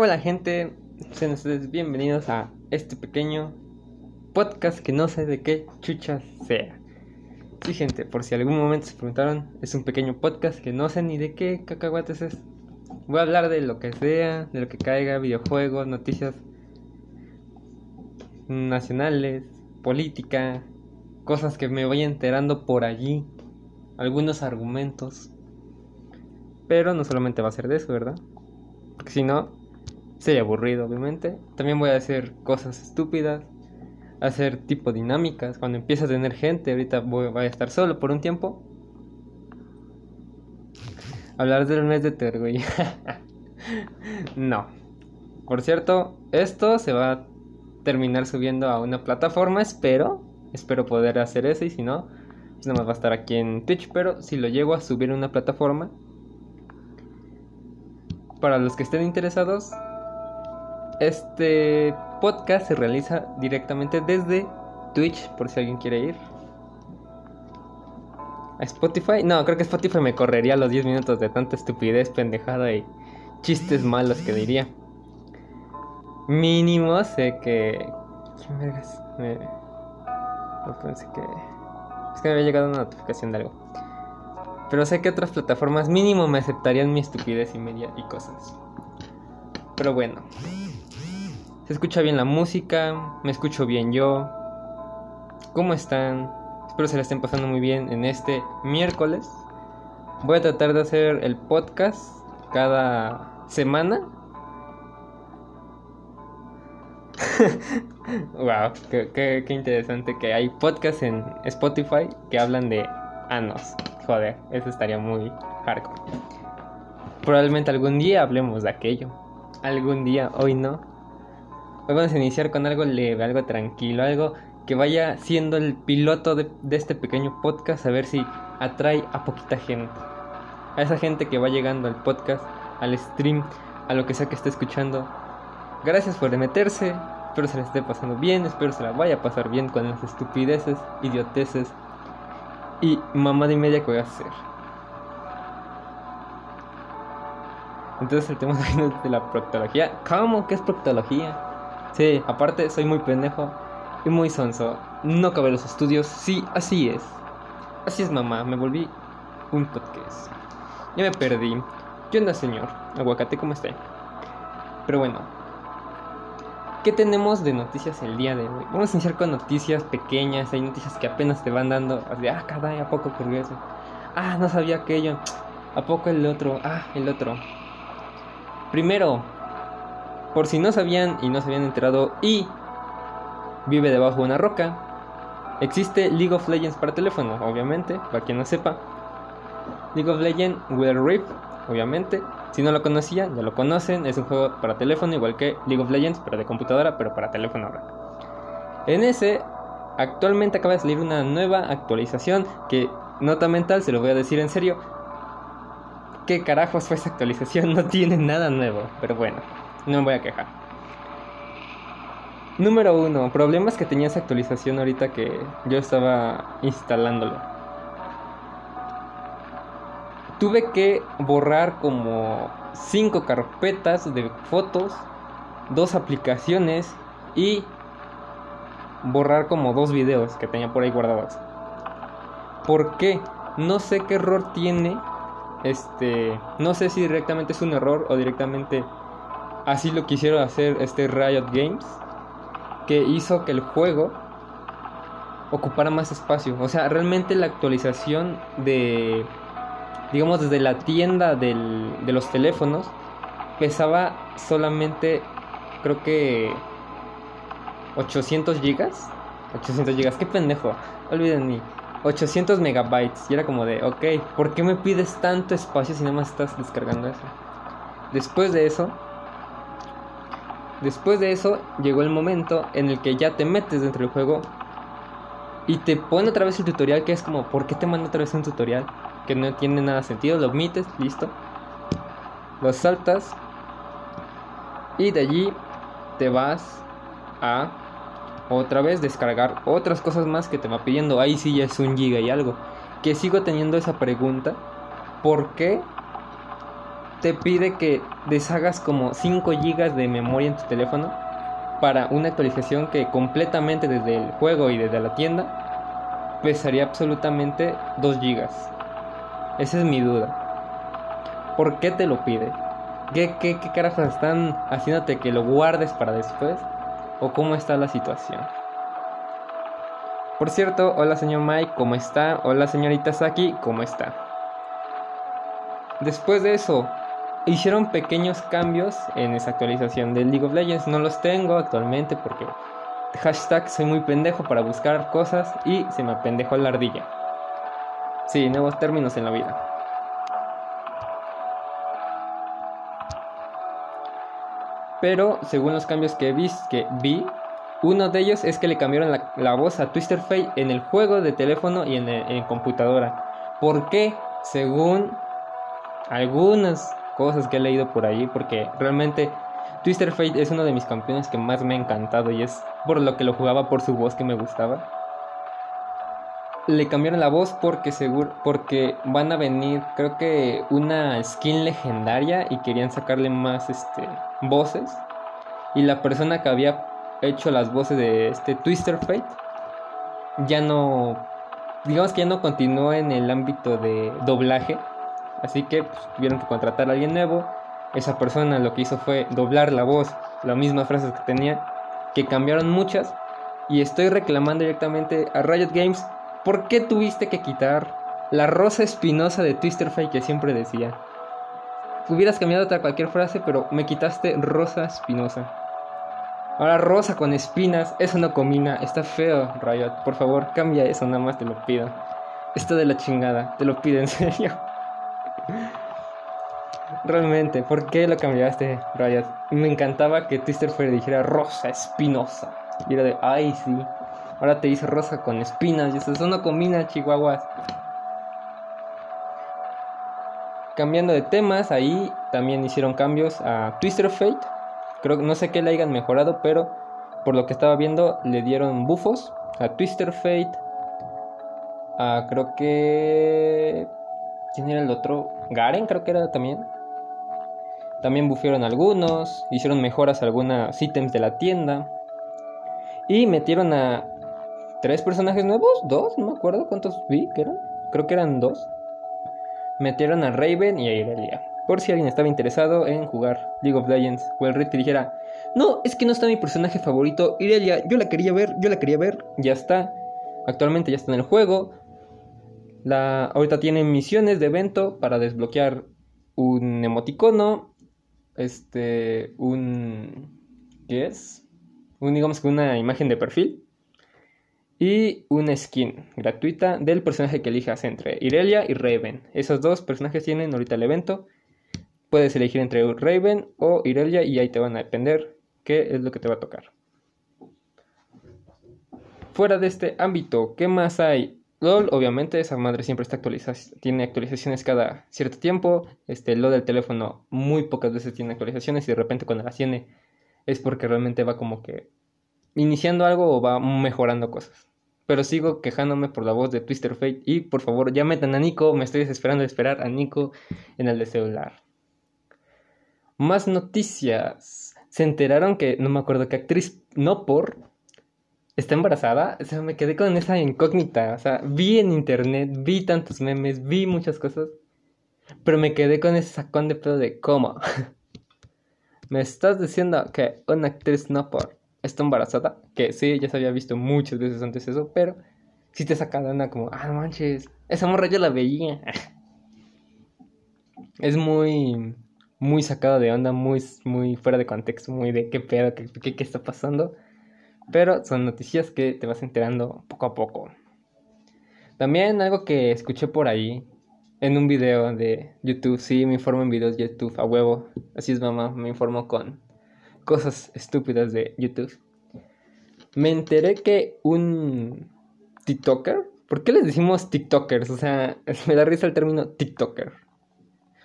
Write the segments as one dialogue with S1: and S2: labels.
S1: Hola gente, sean ustedes bienvenidos a este pequeño podcast que no sé de qué chuchas sea. Sí gente, por si algún momento se preguntaron, es un pequeño podcast que no sé ni de qué cacahuates es. Voy a hablar de lo que sea, de lo que caiga, videojuegos, noticias nacionales, política, cosas que me voy enterando por allí, algunos argumentos. Pero no solamente va a ser de eso, ¿verdad? Porque si no, sería aburrido, obviamente. También voy a hacer cosas estúpidas, hacer tipo dinámicas. Cuando empiece a tener gente, ahorita voy, voy a estar solo por un tiempo. Hablar del mes de Ter, güey. no. Por cierto, esto se va a terminar subiendo a una plataforma, espero. Espero poder hacer eso y si no, pues nada más va a estar aquí en Twitch. Pero si lo llego a subir a una plataforma, para los que estén interesados, este podcast se realiza directamente desde Twitch, por si alguien quiere ir. ¿A Spotify? No, creo que Spotify me correría los 10 minutos de tanta estupidez, pendejada y chistes malos que diría. Mínimo sé que... ¿Quién vergas? Me... No pensé que... Es que me había llegado una notificación de algo. Pero sé que otras plataformas mínimo me aceptarían mi estupidez y media y cosas. pero bueno. Se escucha bien la música, me escucho bien yo. ¿Cómo están? Espero se la estén pasando muy bien en este miércoles. Voy a tratar de hacer el podcast cada semana. wow, qué, interesante que hay podcasts en Spotify que hablan de anos. Joder, eso estaría muy hardcore. Probablemente algún día hablemos de aquello. Algún día, hoy no. Hoy vamos a iniciar con algo leve, algo tranquilo, algo que vaya siendo el piloto de, de este pequeño podcast, a ver si atrae a poquita gente. A esa gente que va llegando al podcast, al stream, a lo que sea que esté escuchando. Gracias por meterse, espero se la esté pasando bien, espero se la vaya a pasar bien con las estupideces, idioteces y mamada y media que voy a hacer. Entonces el tema de la proctología. ¿Cómo? ¿Qué es proctología? Sí, aparte soy muy pendejo y muy sonso. No acabé los estudios. Sí, así es. Así es, mamá. Me volví un podcast. Ya me perdí. ¿Qué onda, señor? Aguacate, ¿cómo está? Pero bueno. ¿Qué tenemos de noticias el día de hoy? Vamos a iniciar con noticias pequeñas. Hay noticias que apenas te van dando. De, ah, caray, ¿a poco ocurrió eso? Ah, no sabía aquello. ¿A poco el otro? Ah, el otro. Primero, por si no sabían y no se habían enterado y vive debajo de una roca, existe League of Legends para teléfono, obviamente, para quien no sepa. League of Legends Wild Rift, obviamente. Si no lo conocían, ya lo conocen, es un juego para teléfono igual que League of Legends, pero de computadora, pero para teléfono ahora. En ese, actualmente acaba de salir una nueva actualización que, nota mental, se lo voy a decir en serio, ¿Qué carajos fue esa actualización? No tiene nada nuevo, pero bueno, no me voy a quejar. Número uno, problemas que tenía esa actualización ahorita que yo estaba instalándolo. Tuve que borrar como 5 carpetas de fotos, dos aplicaciones y borrar como dos videos que tenía por ahí guardados. ¿Por qué? No sé qué error tiene este, no sé si directamente es un error o directamente así lo quisieron hacer este Riot Games, que hizo que el juego ocupara más espacio. O sea, realmente la actualización de, digamos, desde la tienda de los teléfonos pesaba solamente, creo que 800 gigas. 800 gigas, qué pendejo. Olviden mí. 800 megabytes. Y era como de, ok, ¿por qué me pides tanto espacio si nada más estás descargando eso? Después de eso, después de eso, llegó el momento en el que ya te metes dentro del juego y te pone otra vez el tutorial que es como, ¿por qué te manda otra vez un tutorial? Que no tiene nada sentido, lo omites, listo. Lo saltas y de allí te vas a otra vez descargar otras cosas más que te va pidiendo. Ahí sí ya es un giga y algo. Que sigo teniendo esa pregunta. ¿Por qué te pide que deshagas como 5 gigas de memoria en tu teléfono? Para una actualización que completamente desde el juego y desde la tienda pesaría absolutamente 2 gigas. Esa es mi duda. ¿Por qué te lo pide? ¿Qué, qué, qué carajos están haciéndote que lo guardes para después? ¿O cómo está la situación? Por cierto, hola señor Mike, ¿cómo está? Hola señorita Saki, ¿cómo está? Después de eso, hicieron pequeños cambios en esa actualización de League of Legends. No los tengo actualmente porque hashtag soy muy pendejo para buscar cosas y se me apendejó la ardilla. Sí, nuevos términos en la vida. Pero según los cambios que vi, uno de ellos es que le cambiaron la, voz a Twister Fate en el juego de teléfono y en, el- en computadora. ¿Por qué? Según algunas cosas que he leído por ahí, porque realmente Twister Fate es uno de mis campeones que más me ha encantado y es por lo que lo jugaba por su voz que me gustaba. Le cambiaron la voz porque seguro porque van a venir creo que una skin legendaria y querían sacarle más este voces y la persona que había hecho las voces de este Twister Fate ya no digamos que ya no continuó en el ámbito de doblaje así que pues, tuvieron que contratar a alguien nuevo esa persona lo que hizo fue doblar la voz, las mismas frases que tenía, que cambiaron muchas. Y estoy reclamando directamente a Riot Games, ¿por qué tuviste que quitar la rosa espinosa de Twister Fate que siempre decía? Hubieras cambiado otra cualquier frase, pero me quitaste rosa espinosa. Ahora rosa con espinas, eso no combina, está feo, Riot. Por favor, cambia eso, nada más te lo pido. Esto de la chingada, te lo pido en serio. Realmente, ¿por qué lo cambiaste, Riot? Me encantaba que Twister Fire dijera rosa espinosa. Y era de, ay, sí. Ahora te dice rosa con espinas. Y eso, no combina, chihuahuas. Cambiando de temas, ahí también hicieron cambios a Twister Fate. Creo no sé qué le hayan mejorado, pero por lo que estaba viendo, le dieron bufos a Twister Fate. A creo que. ¿Quién era el otro? Garen, creo que era también. También bufieron algunos, hicieron mejoras a algunos ítems de la tienda. Y metieron a tres personajes nuevos, dos, no me acuerdo cuántos vi que eran. Creo que eran dos. Metieron a Raven y a Irelia. Por si alguien estaba interesado en jugar League of Legends o el y dijera, no, es que no está mi personaje favorito, Irelia, yo la quería ver, yo la quería ver, ya está. Actualmente ya está en el juego. Ahorita tienen misiones de evento para desbloquear un emoticono, este, un, ¿qué es? Un, digamos que una imagen de perfil y una skin gratuita del personaje que elijas entre Irelia y Raven. Esos dos personajes tienen ahorita el evento. Puedes elegir entre Raven o Irelia y ahí te van a depender qué es lo que te va a tocar. Fuera de este ámbito, ¿qué más hay? LOL, obviamente, esa madre siempre está tiene actualizaciones cada cierto tiempo. Este, LOL del teléfono muy pocas veces tiene actualizaciones y de repente cuando las tiene es porque realmente va como que iniciando algo o va mejorando cosas. Pero sigo quejándome por la voz de Twister Fate y por favor ya metan a Nico, me estoy desesperando de esperar a Nico en el de celular. Más noticias. Se enteraron que, no me acuerdo qué actriz, no por, está embarazada. O sea, me quedé con esa incógnita. O sea, vi en internet, vi tantos memes, vi muchas cosas. Pero me quedé con ese sacón de pedo de cómo. me estás diciendo que una actriz no por está embarazada. Que sí, ya se había visto muchas veces antes eso, pero si te saca de una como, ah, manches, esa morra yo la veía. es muy, muy sacado de onda, muy, muy fuera de contexto, muy de qué pedo, qué, qué está pasando. Pero son noticias que te vas enterando poco a poco. También algo que escuché por ahí en un video de YouTube. Sí, me informo en videos de YouTube a huevo. Así es, mamá. Me informo con cosas estúpidas de YouTube. Me enteré que un TikToker. ¿Por qué les decimos TikTokers? O sea, me da risa el término TikToker.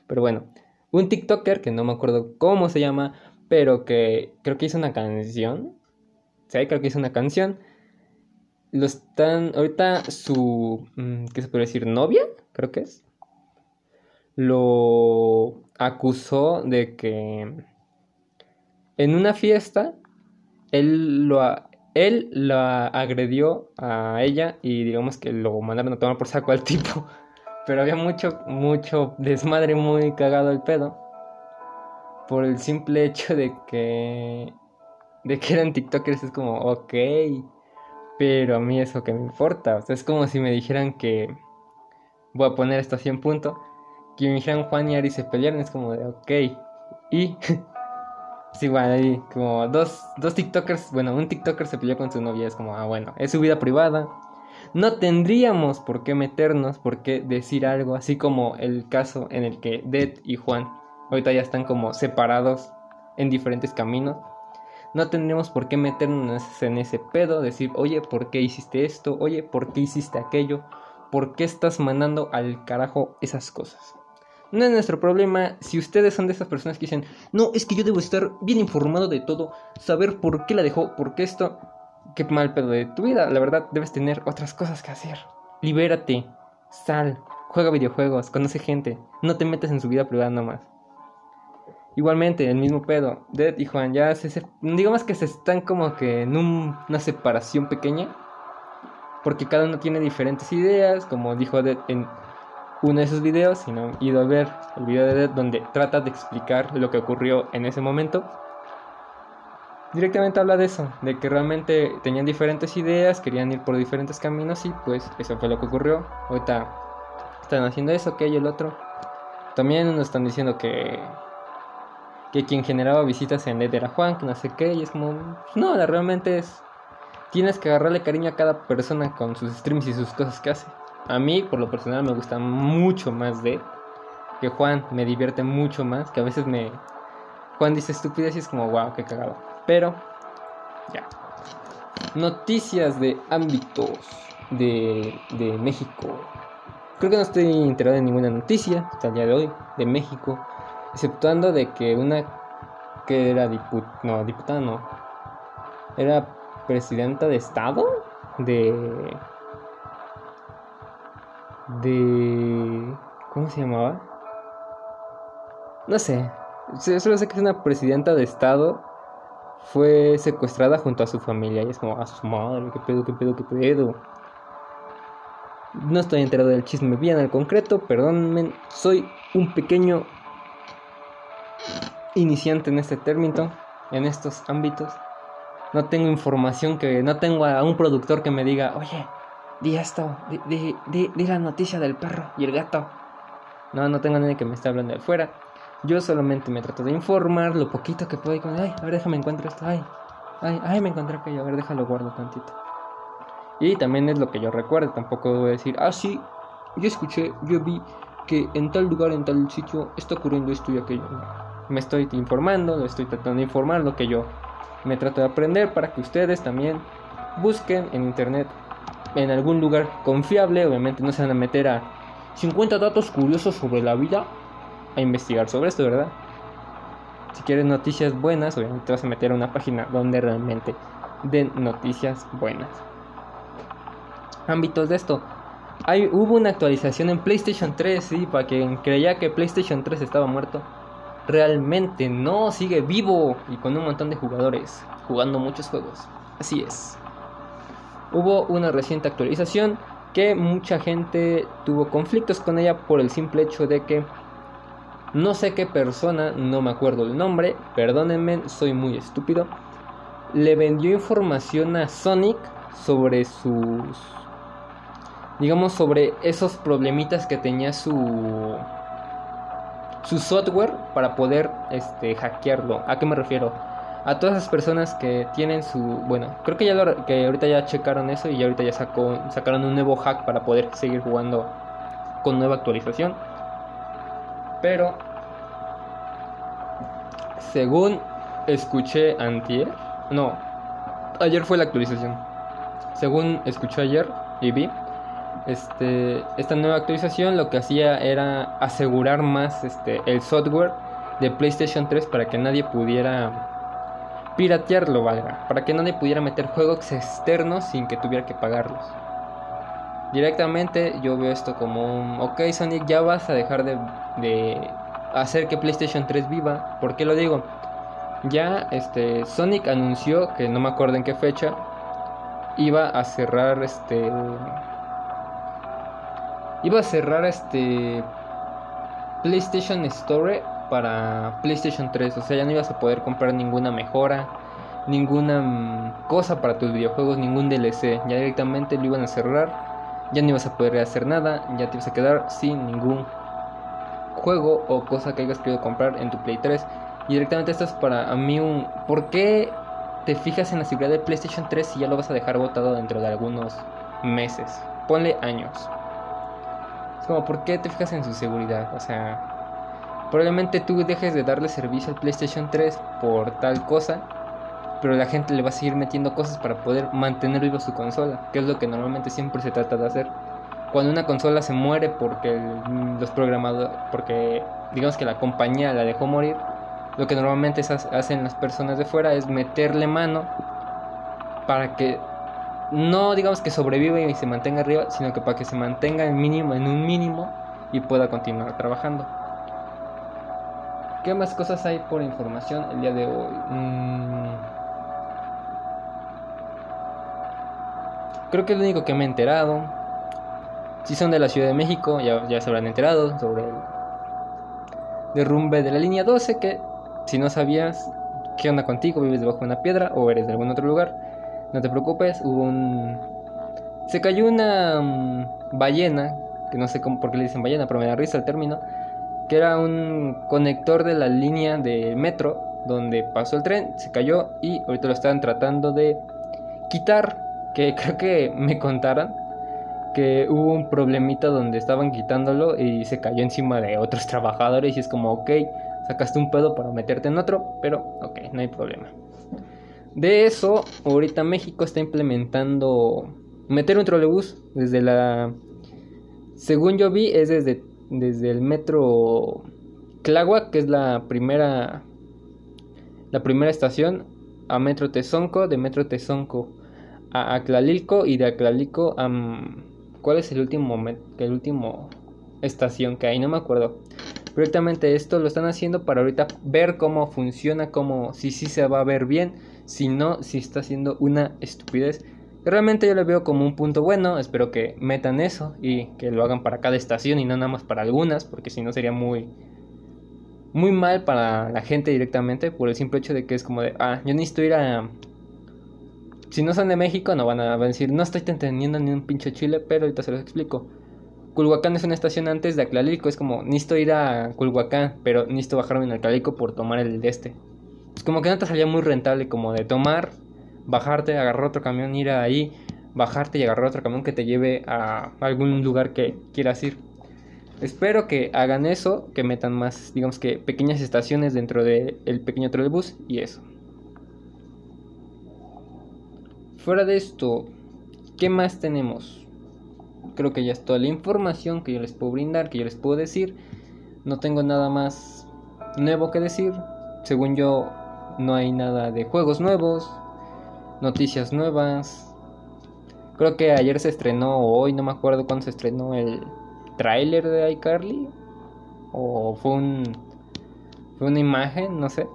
S1: Pero bueno, un TikToker que no me acuerdo cómo se llama, pero que creo que hizo una canción. Creo que hizo una canción. Lo están. Ahorita su. mm, ¿Qué se puede decir? ¿Novia? Creo que es. Lo acusó de que. En una fiesta. Él lo. Él la agredió a ella y digamos que lo mandaron a tomar por saco al tipo. Pero había mucho, mucho desmadre muy cagado el pedo. Por el simple hecho de que. De que eran TikTokers es como, ok. Pero a mí eso que me importa. O sea, es como si me dijeran que. Voy a poner esto así en punto. Que me dijeran Juan y Ari se pelearon. Es como de, ok. Y. es igual ahí. Como dos, dos TikTokers. Bueno, un TikToker se peleó con su novia. Es como, ah, bueno. Es su vida privada. No tendríamos por qué meternos, por qué decir algo. Así como el caso en el que Dead y Juan ahorita ya están como separados en diferentes caminos. No tendríamos por qué meternos en ese pedo, decir, oye, ¿por qué hiciste esto? Oye, ¿por qué hiciste aquello? ¿Por qué estás mandando al carajo esas cosas? No es nuestro problema si ustedes son de esas personas que dicen, no, es que yo debo estar bien informado de todo, saber por qué la dejó, por qué esto, qué mal pedo de tu vida. La verdad, debes tener otras cosas que hacer. Libérate, sal, juega videojuegos, conoce gente, no te metas en su vida privada nomás. Igualmente, el mismo pedo. Dead y Juan ya se, se- digamos que se están como que en un- una separación pequeña. Porque cada uno tiene diferentes ideas. Como dijo Dead en uno de esos videos, si no han ido a ver el video de Dead donde trata de explicar lo que ocurrió en ese momento, directamente habla de eso, de que realmente tenían diferentes ideas, querían ir por diferentes caminos y pues eso fue lo que ocurrió. Ahorita están haciendo eso, aquello, el otro. También nos están diciendo que que quien generaba visitas en Dead era Juan, que no sé qué, y es como, no, la, realmente es, tienes que agarrarle cariño a cada persona con sus streams y sus cosas que hace. A mí, por lo personal, me gusta mucho más Dead que Juan, me divierte mucho más, que a veces me... Juan dice estupidez y es como, wow, qué cagado. Pero, ya. Noticias de ámbitos de, de México. Creo que no estoy enterado de ninguna noticia hasta el día de hoy de México, exceptuando de que una que era diputada, no, diputada no, era presidenta de estado de de ¿cómo se llamaba? No sé, solo sé que es una presidenta de estado fue secuestrada junto a su familia y es como a su madre, qué pedo, qué pedo, qué pedo. No estoy enterado del chisme bien al concreto, perdónenme, soy un pequeño iniciante en este término, en estos ámbitos. No tengo información que, no tengo a un productor que me diga, oye, di esto, di, di, di, la noticia del perro y el gato. No, no tengo nadie que me esté hablando de afuera. Yo solamente me trato de informar lo poquito que puedo. Y con, ay, a ver, déjame encuentro esto. Ay, ay, ay, me encontré aquello. A ver, déjalo guardo tantito. Y también es lo que yo recuerdo. Tampoco voy a decir, ah, sí, yo escuché, yo vi que en tal lugar, en tal sitio, está ocurriendo esto y aquello. Me estoy informando, lo estoy tratando de informar lo que yo me trato de aprender para que ustedes también busquen en internet en algún lugar confiable. Obviamente no se van a meter a 50 datos curiosos sobre la vida a investigar sobre esto, ¿verdad? Si quieres noticias buenas, obviamente te vas a meter a una página donde realmente den noticias buenas. Ámbitos de esto. Hay, hubo una actualización en PlayStation 3, sí, para quien creía que PlayStation 3 estaba muerto. Realmente no, sigue vivo y con un montón de jugadores, jugando muchos juegos. Así es. Hubo una reciente actualización que mucha gente tuvo conflictos con ella por el simple hecho de que no sé qué persona, no me acuerdo el nombre, perdónenme, soy muy estúpido, le vendió información a Sonic sobre sus digamos sobre esos problemitas que tenía su su software para poder este hackearlo. ¿A qué me refiero? A todas esas personas que tienen su, bueno, creo que ya lo, que ahorita ya checaron eso y ahorita ya sacó, sacaron un nuevo hack para poder seguir jugando con nueva actualización. Pero según escuché antier, no, ayer fue la actualización. Según escuché ayer y vi, este, esta nueva actualización lo que hacía era asegurar más este, el software de PlayStation 3 para que nadie pudiera piratearlo, valga, para que nadie pudiera meter juegos externos sin que tuviera que pagarlos. Directamente yo veo esto como un, ok Sonic, ya vas a dejar de, de hacer que PlayStation 3 viva. ¿Por qué lo digo? Ya este, Sonic anunció que no me acuerdo en qué fecha iba a cerrar este iba a cerrar este PlayStation Store para PlayStation 3. O sea, ya no ibas a poder comprar ninguna mejora, ninguna mm, cosa para tus videojuegos, ningún DLC. Ya directamente lo iban a cerrar. Ya no ibas a poder hacer nada. Ya te ibas a quedar sin ningún juego o cosa que hayas querido comprar en tu Play 3. Y directamente esto es para a mí un... ¿Por qué te fijas en la seguridad de PlayStation 3 si ya lo vas a dejar botado dentro de algunos meses? Ponle años. Es como, ¿por qué te fijas en su seguridad? O sea, probablemente tú dejes de darle servicio al PlayStation 3 por tal cosa, pero la gente le va a seguir metiendo cosas para poder mantener viva su consola, que es lo que normalmente siempre se trata de hacer. Cuando una consola se muere porque los programadores, porque digamos que la compañía la dejó morir, lo que normalmente hacen las personas de fuera es meterle mano para que no digamos que sobreviva y se mantenga arriba, sino que para que se mantenga en mínimo, en un mínimo y pueda continuar trabajando. ¿Qué más cosas hay por información el día de hoy? Mm. Creo que es lo único que me he enterado. Si son de la Ciudad de México, ya, ya se habrán enterado sobre el derrumbe de la línea 12, que si no sabías qué onda contigo, vives debajo de una piedra o eres de algún otro lugar, no te preocupes, hubo un... Se cayó una mm, ballena, que no sé por qué le dicen ballena, pero me da risa el término, que era un conector de la línea de metro donde pasó el tren, se cayó y ahorita lo están tratando de quitar, que creo que me contaron que hubo un problemita donde estaban quitándolo y se cayó encima de otros trabajadores y es como, ok, sacaste un pedo para meterte en otro, pero ok, no hay problema. De eso, ahorita México está implementando meter un trolebús desde la... Según yo vi, es desde, desde el metro Tláhuac, que es la primera, la primera estación, a Metro Tezonco, de Metro Tezonco a Aclalilco y de Aclalilco a... ¿Cuál es el último, el último estación que hay? No me acuerdo. Directamente esto lo están haciendo para ahorita ver cómo funciona, cómo si sí se va a ver bien, si no, si está haciendo una estupidez. Realmente yo lo veo como un punto bueno, espero que metan eso y que lo hagan para cada estación y no nada más para algunas, porque si no sería muy muy mal para la gente directamente por el simple hecho de que es como de, ah, yo necesito ir a si no son de México, no van a decir, no estoy entendiendo ni un pinche chile, pero ahorita se los explico. Culhuacán es una estación antes de Aclalico, es como, necesito ir a Culhuacán, pero necesito bajarme en Aclalico por tomar el de este. Es como que no te salía muy rentable como de tomar, bajarte, agarrar otro camión, ir ahí, bajarte y agarrar otro camión que te lleve a algún lugar que quieras ir. Espero que hagan eso, que metan más, digamos que pequeñas estaciones dentro del el pequeño trolebús y eso. Fuera de esto, ¿qué más tenemos? Creo que ya es toda la información que yo les puedo brindar, que yo les puedo decir. No tengo nada más nuevo que decir. Según yo, no hay nada de juegos nuevos, noticias nuevas. Creo que ayer se estrenó, o hoy no me acuerdo cuándo se estrenó el tráiler de iCarly. O fue un. Fue una imagen, no sé.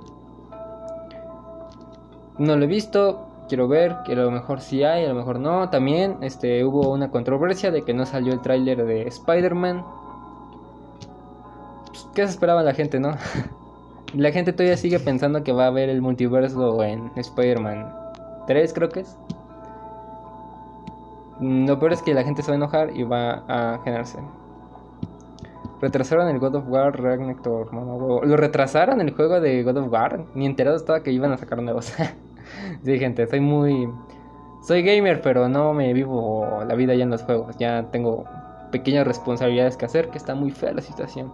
S1: No lo he visto, quiero ver, que a lo mejor sí hay, a lo mejor no. También este, hubo una controversia de que no salió el tráiler de Spider-Man. Pues, ¿Qué se esperaba la gente, no? la gente todavía sigue pensando que va a haber el multiverso en Spider-Man 3, creo que es. Lo peor es que la gente se va a enojar y va a generarse. Retrasaron el God of War Ragnarok. Lo retrasaron el juego de God of War. Ni enterado estaba que iban a sacar nuevos. sí, gente, soy muy... Soy gamer, pero no me vivo la vida ya en los juegos. Ya tengo pequeñas responsabilidades que hacer, que está muy fea la situación.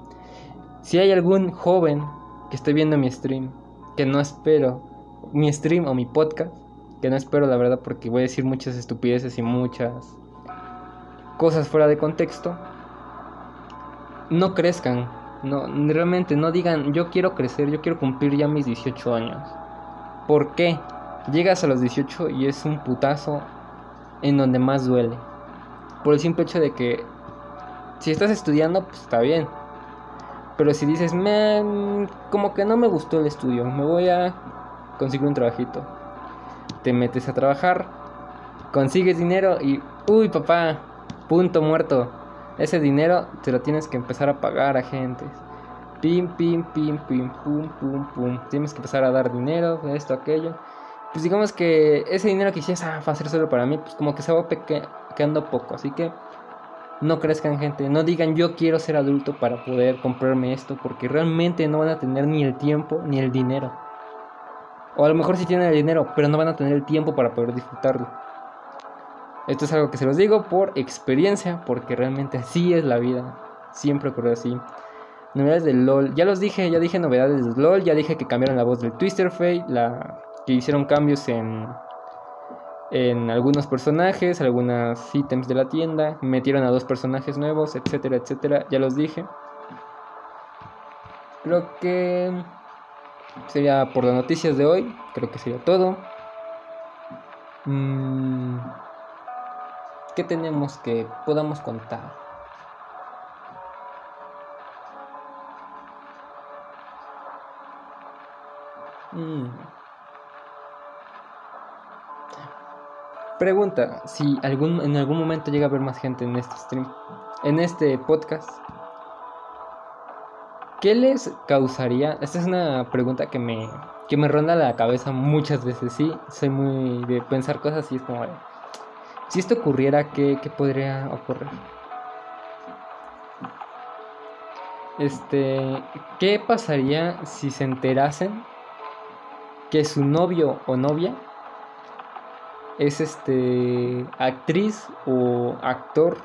S1: Si hay algún joven que esté viendo mi stream, que no espero, mi stream o mi podcast, que no espero la verdad porque voy a decir muchas estupideces y muchas cosas fuera de contexto, no crezcan, no, realmente no digan yo quiero crecer, yo quiero cumplir ya mis 18 años. ¿Por qué? Llegas a los 18 y es un putazo en donde más duele. Por el simple hecho de que si estás estudiando, pues está bien. Pero si dices, me, como que no me gustó el estudio, me voy a conseguir un trabajito. Te metes a trabajar, consigues dinero y, uy papá, punto muerto. Ese dinero te lo tienes que empezar a pagar a gente. Pim, pim, pim, pim, pum, pum, pum. Tienes que empezar a dar dinero, esto, aquello pues digamos que ese dinero que hiciste ah, va a ser solo para mí, pues como que se va quedando poco. Así que no crezcan gente, no digan yo quiero ser adulto para poder comprarme esto, porque realmente no van a tener ni el tiempo ni el dinero. O a lo mejor sí tienen el dinero, pero no van a tener el tiempo para poder disfrutarlo. Esto es algo que se los digo por experiencia, porque realmente así es la vida. Siempre ocurre así. Novedades del LOL. Ya los dije, ya dije novedades del LOL, ya dije que cambiaron la voz del Twister Fate, la que hicieron cambios en, en algunos personajes, algunos ítems de la tienda, metieron a dos personajes nuevos, etcétera, etcétera, ya los dije. Creo que sería por las noticias de hoy, creo que sería todo. Mm, ¿Qué tenemos que podamos contar? Mm. Pregunta, si en algún momento llega a haber más gente en este stream, en este podcast, ¿qué les causaría? Esta es una pregunta que me, que me ronda la cabeza muchas veces, sí, soy muy de pensar cosas y es como si esto ocurriera, ¿qué, qué podría ocurrir? Este, ¿qué pasaría si se enterasen que su novio o novia es este actriz o actor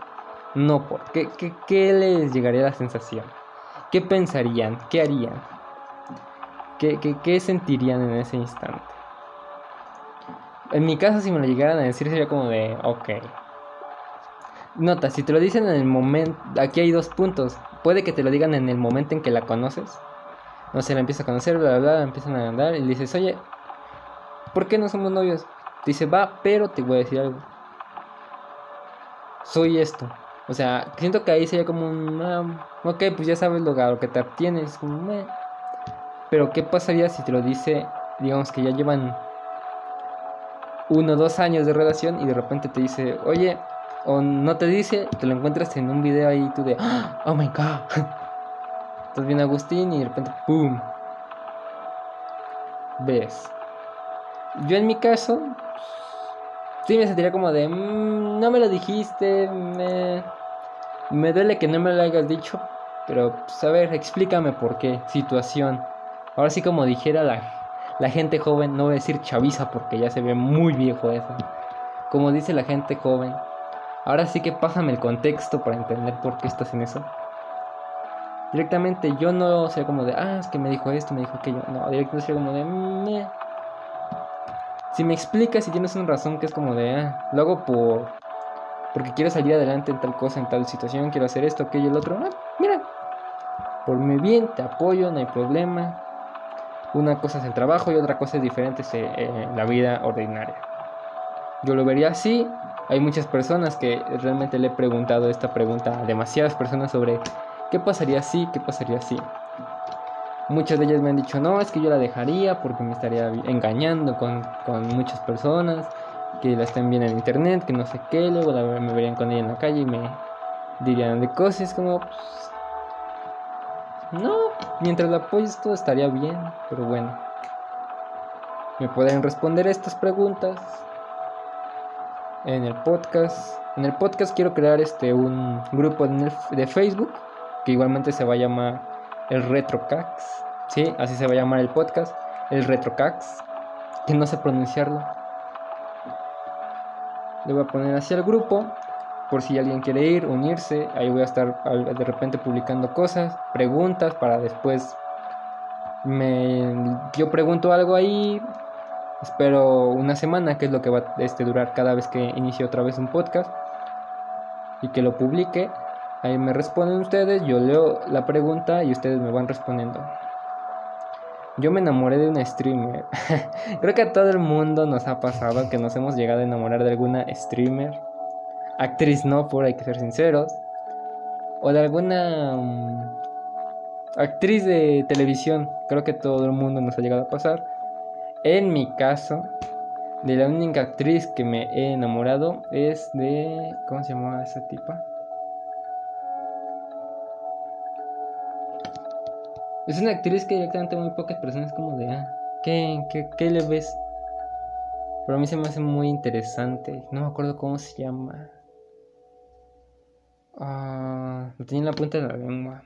S1: no por ¿qué, qué, les llegaría la sensación? ¿Qué pensarían? ¿Qué harían? ¿Qué, qué, qué sentirían en ese instante? En mi caso, si me lo llegaran a decir, sería como de, ok. Nota, si te lo dicen en el momento, aquí hay dos puntos. Puede que te lo digan en el momento en que la conoces. No sé, la empiezas a conocer, bla, bla, bla, empiezan a andar y dices, oye, ¿por qué no somos novios? Dice, va, pero te voy a decir algo. Soy esto. O sea, siento que ahí sería como un, ah, ok, pues ya sabes lo, lo que te obtienes. Pero ¿qué pasaría si te lo dice, digamos que ya llevan uno o dos años de relación y de repente te dice, oye, o no te dice, te lo encuentras en un video ahí tú de, oh my god. Estás bien Agustín y de repente, ¡pum! Ves. Yo en mi caso, sí me sentiría como de, "Mm, no me lo dijiste, me, me duele que no me lo hayas dicho, pero pues, a ver, explícame por qué, situación. Ahora sí como dijera la, la gente joven, no voy a decir chaviza porque ya se ve muy viejo eso. Como dice la gente joven, ahora sí que pásame el contexto para entender por qué estás en eso. Directamente yo no sea como de, ah, es que me dijo esto, me dijo aquello. No, directamente sería como de, "Meh". Si me explicas si tienes una razón que es como de, ah, lo hago por, porque quiero salir adelante en tal cosa, en tal situación, quiero hacer esto, aquello, el otro. Ah, mira, por mi bien, te apoyo, no hay problema. Una cosa es el trabajo y otra cosa es diferente eh, eh, la vida ordinaria. Yo lo vería así. Hay muchas personas que realmente le he preguntado esta pregunta a demasiadas personas sobre qué pasaría si, qué pasaría si. Muchas de ellas me han dicho, no, es que yo la dejaría porque me estaría engañando con, con muchas personas, que la estén viendo en internet, que no sé qué, luego me verían con ella en la calle y me dirían de cosas como, pues, no, mientras la apoyes todo estaría bien, pero bueno. Me pueden responder estas preguntas en el podcast. En el podcast quiero crear este un grupo de Facebook que igualmente se va a llamar el Retrocax. Sí, así se va a llamar el podcast, el Retrocax. Que no sé pronunciarlo. Le voy a poner así al grupo por si alguien quiere ir, unirse. Ahí voy a estar de repente publicando cosas, preguntas para después me yo pregunto algo ahí. Espero una semana, que es lo que va a este, durar cada vez que inicie otra vez un podcast y que lo publique. Ahí me responden ustedes, yo leo la pregunta y ustedes me van respondiendo. Yo me enamoré de una streamer. Creo que a todo el mundo nos ha pasado que nos hemos llegado a enamorar de alguna streamer. Actriz no, por hay que ser sinceros. O de alguna mm, actriz de televisión. Creo que todo el mundo nos ha llegado a pasar. En mi caso, de la única actriz que me he enamorado es de... ¿Cómo se llamaba esa tipa? Es una actriz que directamente muy pocas personas como de... Ah, ¿qué, qué, qué le ves? Pero a mí se me hace muy interesante. No me acuerdo cómo se llama. Ah, lo tenía en la punta de la lengua.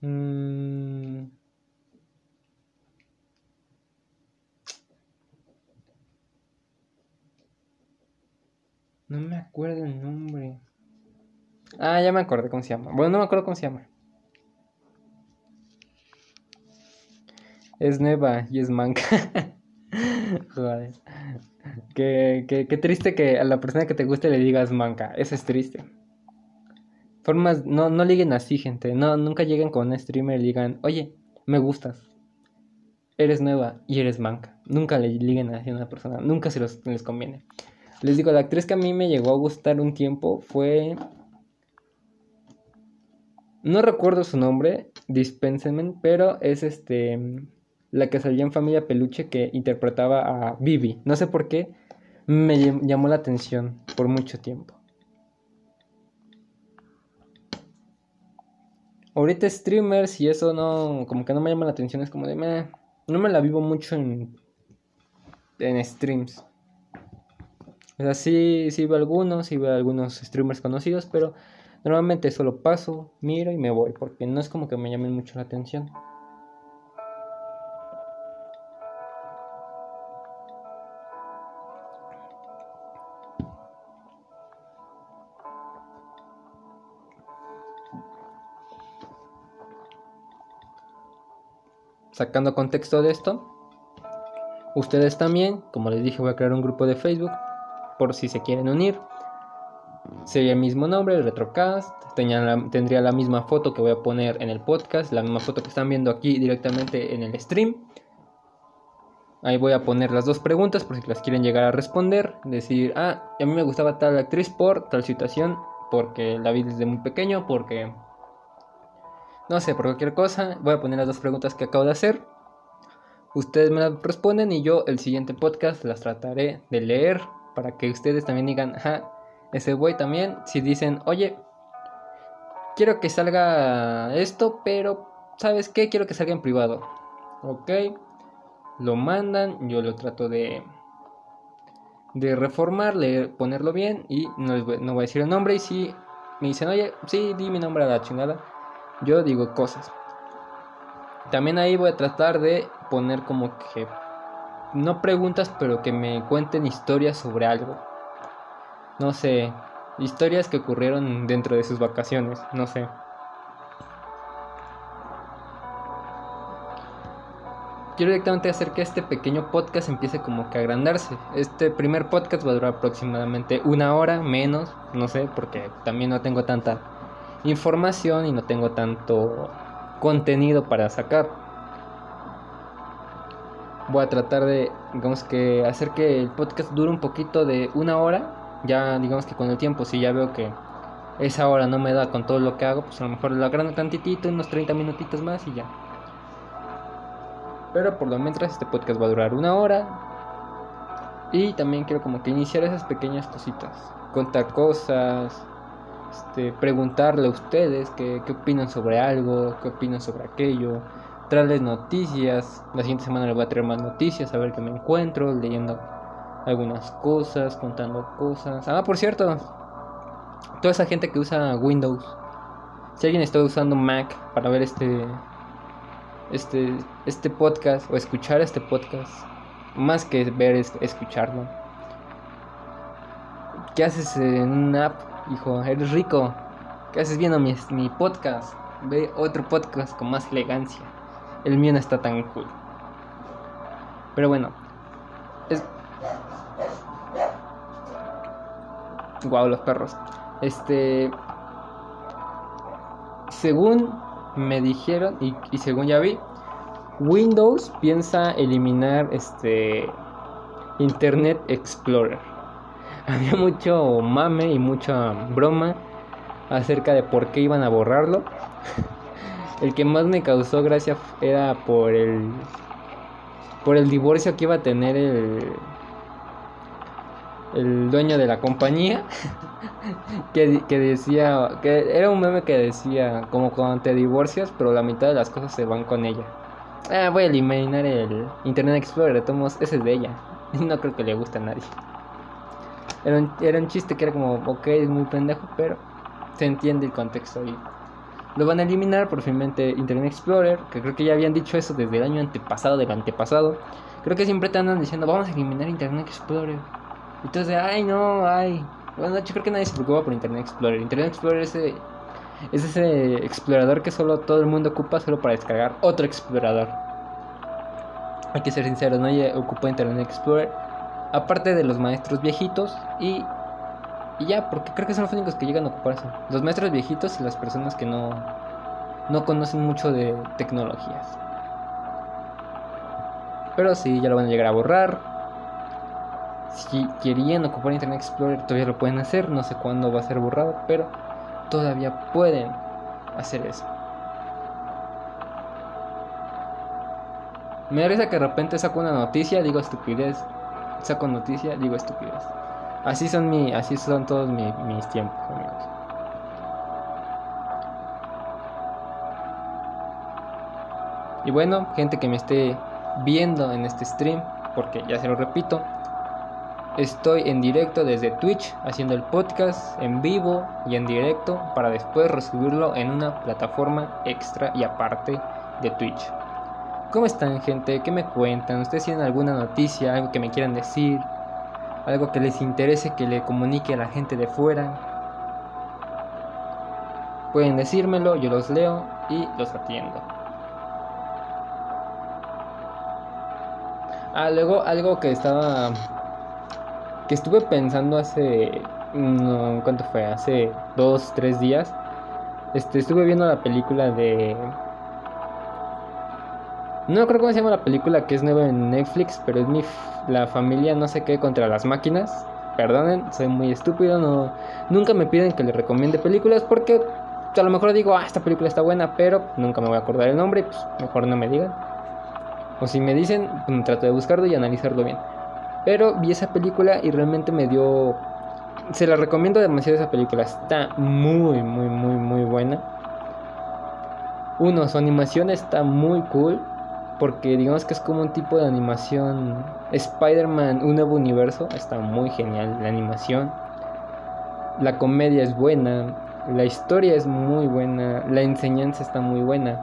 S1: Mm. No me acuerdo el nombre. Ah, ya me acordé cómo se llama. Bueno, no me acuerdo cómo se llama. Es nueva y es manca. Joder. Qué, qué, triste que a la persona que te guste le digas manca. Eso es triste. Formas, no, no liguen así, gente. No, nunca lleguen con un streamer y digan, oye, me gustas. Eres nueva y eres manca. Nunca le liguen así a una persona. Nunca se los, les conviene. Les digo, la actriz que a mí me llegó a gustar un tiempo fue. No recuerdo su nombre, dispénsenme, pero es este. la que salía en Familia Peluche que interpretaba a Vivi. No sé por qué, me llam- llamó la atención por mucho tiempo. Ahorita streamers y eso no, como que no me llama la atención, es como de, meh, no me la vivo mucho en, en streams. O sea, sí, sí veo algunos, sí veo algunos streamers conocidos, pero normalmente solo paso, miro y me voy, porque no es como que me llamen mucho la atención. Sacando contexto de esto, ustedes también, como les dije, voy a crear un grupo de Facebook por si se quieren unir. Sería el mismo nombre, el Retrocast. Tendría la misma foto que voy a poner en el podcast, la misma foto que están viendo aquí directamente en el stream. Ahí voy a poner las dos preguntas por si las quieren llegar a responder. Decir, ah, a mí me gustaba tal actriz por tal situación, porque la vi desde muy pequeño, porque... No sé, por cualquier cosa. Voy a poner las dos preguntas que acabo de hacer. Ustedes me las responden y yo el siguiente podcast las trataré de leer para que ustedes también digan, ajá, ese güey también. Si dicen, oye, quiero que salga esto, pero ¿sabes qué? Quiero que salga en privado. Ok, lo mandan, yo lo trato de de reformar, leer, ponerlo bien y no, les voy, no voy a decir el nombre y si me dicen, oye, sí, di mi nombre a la chingada, yo digo cosas. También ahí voy a tratar de poner como que no preguntas, pero que me cuenten historias sobre algo. No sé, historias que ocurrieron dentro de sus vacaciones, no sé. Quiero directamente hacer que este pequeño podcast empiece como que a agrandarse. Este primer podcast va a durar aproximadamente una hora, menos, no sé, porque también no tengo tanta información y no tengo tanto contenido para sacar. Voy a tratar de, digamos que, hacer que el podcast dure un poquito de una hora. Ya, digamos que con el tiempo, si ya veo que esa hora no me da con todo lo que hago, pues a lo mejor lo agrando tantitito, unos 30 minutitos más y ya. Pero por lo mientras este podcast va a durar una hora. Y también quiero como que iniciar esas pequeñas cositas. Contar cosas. Este, preguntarle a ustedes qué, qué opinan sobre algo, qué opinan sobre aquello. Traerles noticias. La siguiente semana les voy a traer más noticias, a ver qué me encuentro, leyendo algunas cosas, contando cosas. Ah, por cierto, toda esa gente que usa Windows. Si alguien está usando Mac para ver este este, este podcast o escuchar este podcast, más que ver es escucharlo. ¿Qué haces en una app, hijo? Eres rico. ¿Qué haces viendo mi, mi podcast? Ve otro podcast con más elegancia. El mío no está tan cool. Pero bueno, es. Wow, los perros. Este. Según me dijeron y, y según ya vi, Windows piensa eliminar este Internet Explorer. Había mucho mame y mucha broma acerca de por qué iban a borrarlo. El que más me causó gracia era por el por el divorcio que iba a tener el el dueño de la compañía que, que decía que era un meme que decía como cuando te divorcias pero la mitad de las cosas se van con ella. Ah, voy a eliminar el Internet Explorer de todos modos, ese es de ella. No creo que le guste a nadie. Era un, era un chiste que era como ok es muy pendejo pero se entiende el contexto y lo van a eliminar por finalmente Internet Explorer que creo que ya habían dicho eso desde el año antepasado del antepasado. Creo que siempre te andan diciendo vamos a eliminar Internet Explorer entonces, ay, no, ay. Bueno, yo creo que nadie se preocupa por Internet Explorer. Internet Explorer es ese, es ese explorador que solo todo el mundo ocupa solo para descargar otro explorador. Hay que ser sinceros, nadie ocupa Internet Explorer. Aparte de los maestros viejitos y, y ya, porque creo que son los únicos que llegan a ocupar eso. Los maestros viejitos y las personas que no, no conocen mucho de tecnologías. Pero sí, ya lo van a llegar a borrar. Si querían ocupar Internet Explorer, todavía lo pueden hacer. No sé cuándo va a ser borrado, pero todavía pueden hacer eso. Me risa que de repente saco una noticia, digo estupidez. Saco noticia, digo estupidez. Así son mi, así son todos mi- mis tiempos, amigos. Y bueno, gente que me esté viendo en este stream, porque ya se lo repito, estoy en directo desde Twitch haciendo el podcast en vivo y en directo para después resubirlo en una plataforma extra y aparte de Twitch. ¿Cómo están gente? ¿Qué me cuentan? ¿Ustedes tienen alguna noticia, algo que me quieran decir? ¿Algo que les interese que le comunique a la gente de fuera? Pueden decírmelo, yo los leo y los atiendo. Ah, luego algo que estaba. Que estuve pensando hace. No, ¿Cuánto fue? Hace dos, tres días. Este, estuve viendo la película de. No creo cómo se llama la película que es nueva en Netflix, pero es mi la familia no sé qué contra las máquinas. Perdonen, soy muy estúpido, no nunca me piden que les recomiende películas porque a lo mejor digo, ah, esta película está buena, pero nunca me voy a acordar el nombre, pues mejor no me digan. O si me dicen, pues, trato de buscarlo y analizarlo bien. Pero vi esa película y realmente me dio... Se la recomiendo demasiado esa película. Está muy, muy, muy, muy buena. Uno, su animación está muy cool. Porque digamos que es como un tipo de animación Spider-Man, un nuevo universo. Está muy genial la animación. La comedia es buena. La historia es muy buena. La enseñanza está muy buena.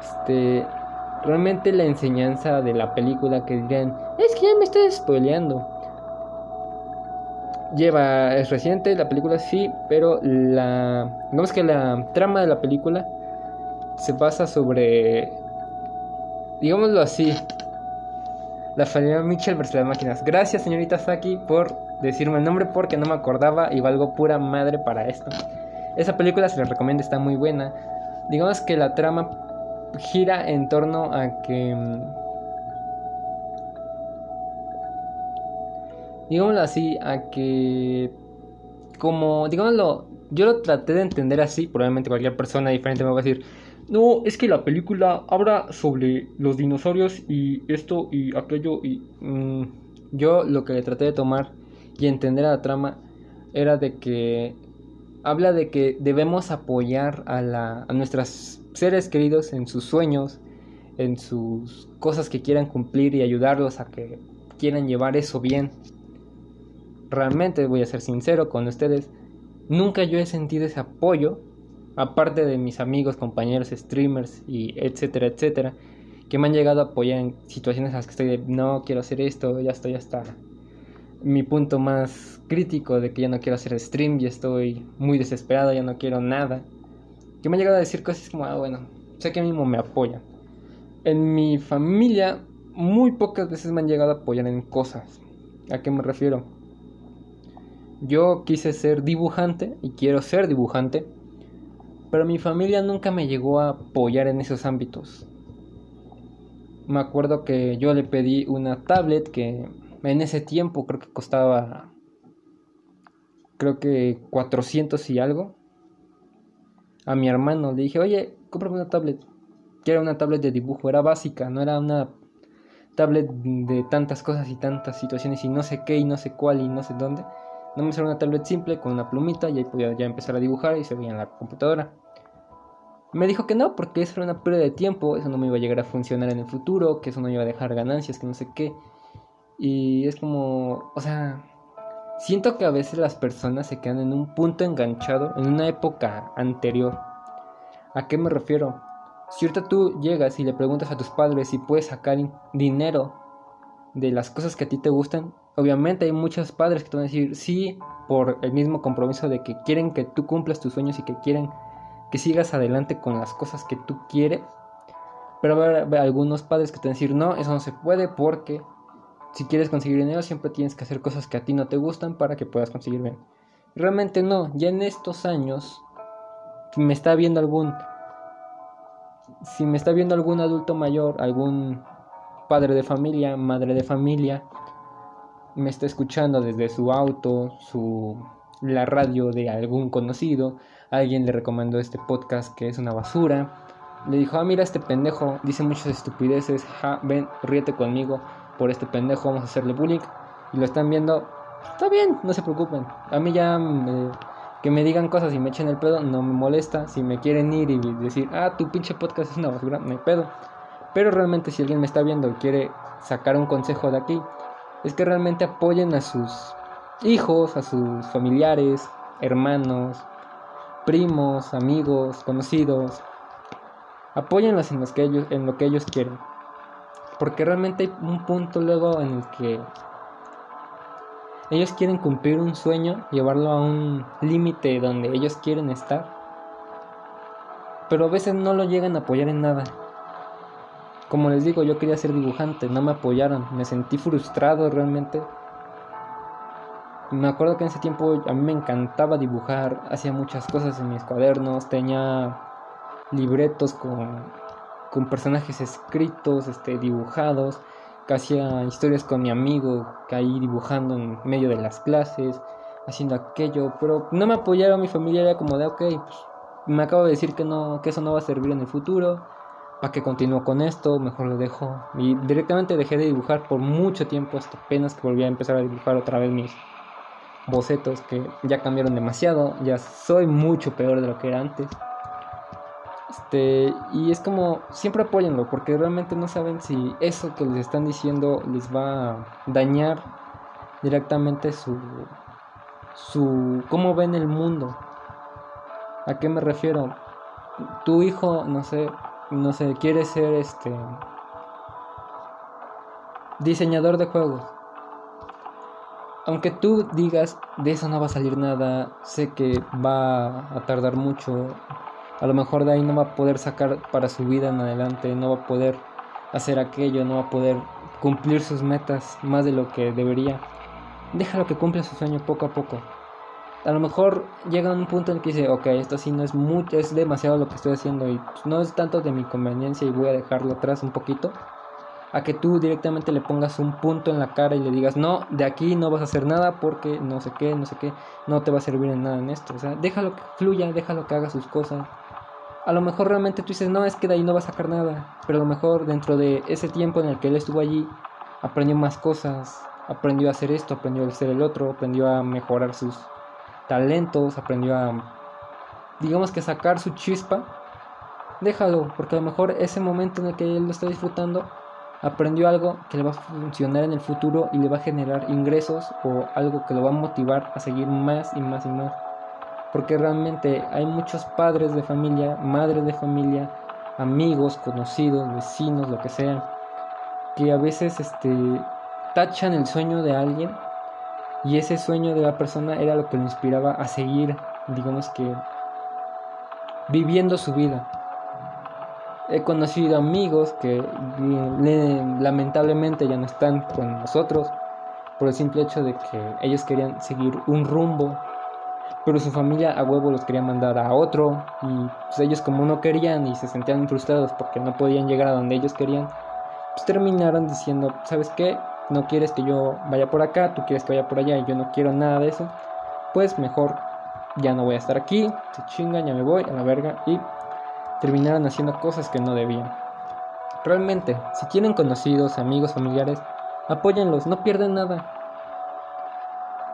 S1: Este, realmente la enseñanza de la película que dirían, es que ya me estoy spoileando. Lleva, es reciente la película, sí, pero la, digamos que la trama de la película se basa sobre, digámoslo así, la familia Mitchell versus las máquinas. Gracias, señorita Saki, por decirme el nombre porque no me acordaba y valgo pura madre para esto. Esa película se la recomiendo, está muy buena. Digamos que la trama gira en torno a que mm, digámoslo así a que como digámoslo yo lo traté de entender así probablemente cualquier persona diferente me va a decir no es que la película habla sobre los dinosaurios y esto y aquello y mm, yo lo que le traté de tomar y entender a la trama era de que habla de que debemos apoyar a, la, a nuestros seres queridos en sus sueños, en sus cosas que quieran cumplir y ayudarlos a que quieran llevar eso bien. Realmente voy a ser sincero con ustedes, nunca yo he sentido ese apoyo, aparte de mis amigos, compañeros, streamers y etcétera, etcétera, que me han llegado a apoyar en situaciones en las que estoy de no quiero hacer esto, ya estoy hasta mi punto más crítico de que ya no quiero hacer stream, ya estoy muy desesperado, ya no quiero nada. Que me han llegado a decir cosas como, ah, bueno, sé que mismo me apoyan. En mi familia, muy pocas veces me han llegado a apoyar en cosas. ¿A qué me refiero? Yo quise ser dibujante y quiero ser dibujante, pero mi familia nunca me llegó a apoyar en esos ámbitos. Me acuerdo que yo le pedí una tablet que en ese tiempo creo que costaba creo que 400 y algo. A mi hermano le dije, oye, cómprame una tablet. Quiero una tablet de dibujo, era básica, no era una tablet de tantas cosas y tantas situaciones y no sé qué y no sé cuál y no sé dónde. No me era una tablet simple con una plumita y ahí podía ya empezar a dibujar y se veía en la computadora. Me dijo que no, porque eso era una pérdida de tiempo, eso no me iba a llegar a funcionar en el futuro, que eso no iba a dejar ganancias, que no sé qué. Y es como, o sea, siento que a veces las personas se quedan en un punto enganchado en una época anterior. ¿A qué me refiero? Si ahorita tú llegas y le preguntas a tus padres si puedes sacar in- dinero de las cosas que a ti te gustan, obviamente hay muchos padres que te van a decir sí por el mismo compromiso de que quieren que tú cumplas tus sueños y que quieren que sigas adelante con las cosas que tú quieres. Pero va a algunos padres que te van a decir no, eso no se puede porque si quieres conseguir dinero siempre tienes que hacer cosas que a ti no te gustan para que puedas conseguir bien. Realmente no, ya en estos años, si me está viendo algún, si me está viendo algún adulto mayor, algún padre de familia, madre de familia, me está escuchando desde su auto, su la radio de algún conocido, alguien le recomendó este podcast que es una basura, le dijo, ah, mira este pendejo, dice muchas estupideces, ja, ven, ríete conmigo por este pendejo, vamos a hacerle bullying. Y lo están viendo, está bien, no se preocupen. A mí ya me- que me digan cosas y me echen el pedo, no me molesta. Si me quieren ir y decir, ah, tu pinche podcast es una basura, no pedo. Pero realmente si alguien me está viendo y quiere sacar un consejo de aquí, es que realmente apoyen a sus hijos, a sus familiares, hermanos, primos, amigos, conocidos. Apóyenlos en lo que ellos quieren. Porque realmente hay un punto luego en el que ellos quieren cumplir un sueño, llevarlo a un límite donde ellos quieren estar. Pero a veces no lo llegan a apoyar en nada. Como les digo, yo quería ser dibujante, no me apoyaron, me sentí frustrado realmente. Me acuerdo que en ese tiempo a mí me encantaba dibujar, hacía muchas cosas en mis cuadernos, tenía libretos con, con personajes escritos, este, dibujados, que hacía historias con mi amigo, que ahí dibujando en medio de las clases, haciendo aquello, pero no me apoyaron mi familia, era como de, ok, pues, me acabo de decir que no, que eso no va a servir en el futuro, para que continúo con esto, mejor lo dejo. Y directamente dejé de dibujar por mucho tiempo, hasta apenas que volví a empezar a dibujar otra vez mis bocetos, que ya cambiaron demasiado, ya soy mucho peor de lo que era antes. Este, y es como, siempre apóyenlo, porque realmente no saben si eso que les están diciendo les va a dañar directamente su, su, cómo ven el mundo. ¿A qué me refiero? Tu hijo, no sé, no sé, quiere ser este diseñador de juegos. Aunque tú digas, de eso no va a salir nada, sé que va a tardar mucho, a lo mejor de ahí no va a poder sacar para su vida en adelante, no va a poder hacer aquello, no va a poder cumplir sus metas más de lo que debería. Déjalo que cumpla su sueño poco a poco. A lo mejor llega un punto en que dice, ok, esto sí no es mucho, es demasiado lo que estoy haciendo y no es tanto de mi conveniencia y voy a dejarlo atrás un poquito. A que tú directamente le pongas un punto en la cara y le digas, no, de aquí no vas a hacer nada porque no sé qué, no sé qué, no te va a servir en nada en esto. O sea, déjalo que fluya, déjalo que haga sus cosas. A lo mejor realmente tú dices, no, es que de ahí no va a sacar nada. Pero a lo mejor dentro de ese tiempo en el que él estuvo allí, aprendió más cosas, aprendió a hacer esto, aprendió a hacer el otro, aprendió a mejorar sus talentos, aprendió a, digamos que sacar su chispa. Déjalo, porque a lo mejor ese momento en el que él lo está disfrutando, aprendió algo que le va a funcionar en el futuro y le va a generar ingresos o algo que lo va a motivar a seguir más y más y más. Porque realmente hay muchos padres de familia, madres de familia, amigos, conocidos, vecinos, lo que sea, que a veces este, tachan el sueño de alguien y ese sueño de la persona era lo que lo inspiraba a seguir, digamos que, viviendo su vida. He conocido amigos que le- lamentablemente ya no están con nosotros por el simple hecho de que ellos querían seguir un rumbo, pero su familia a huevo los quería mandar a otro y pues ellos como no querían y se sentían frustrados porque no podían llegar a donde ellos querían, pues terminaron diciendo, ¿sabes qué? No quieres que yo vaya por acá, tú quieres que vaya por allá y yo no quiero nada de eso, pues mejor ya no voy a estar aquí, se chingan, ya me voy a la verga y terminaron haciendo cosas que no debían. Realmente, si tienen conocidos, amigos, familiares, apóyenlos, no pierden nada.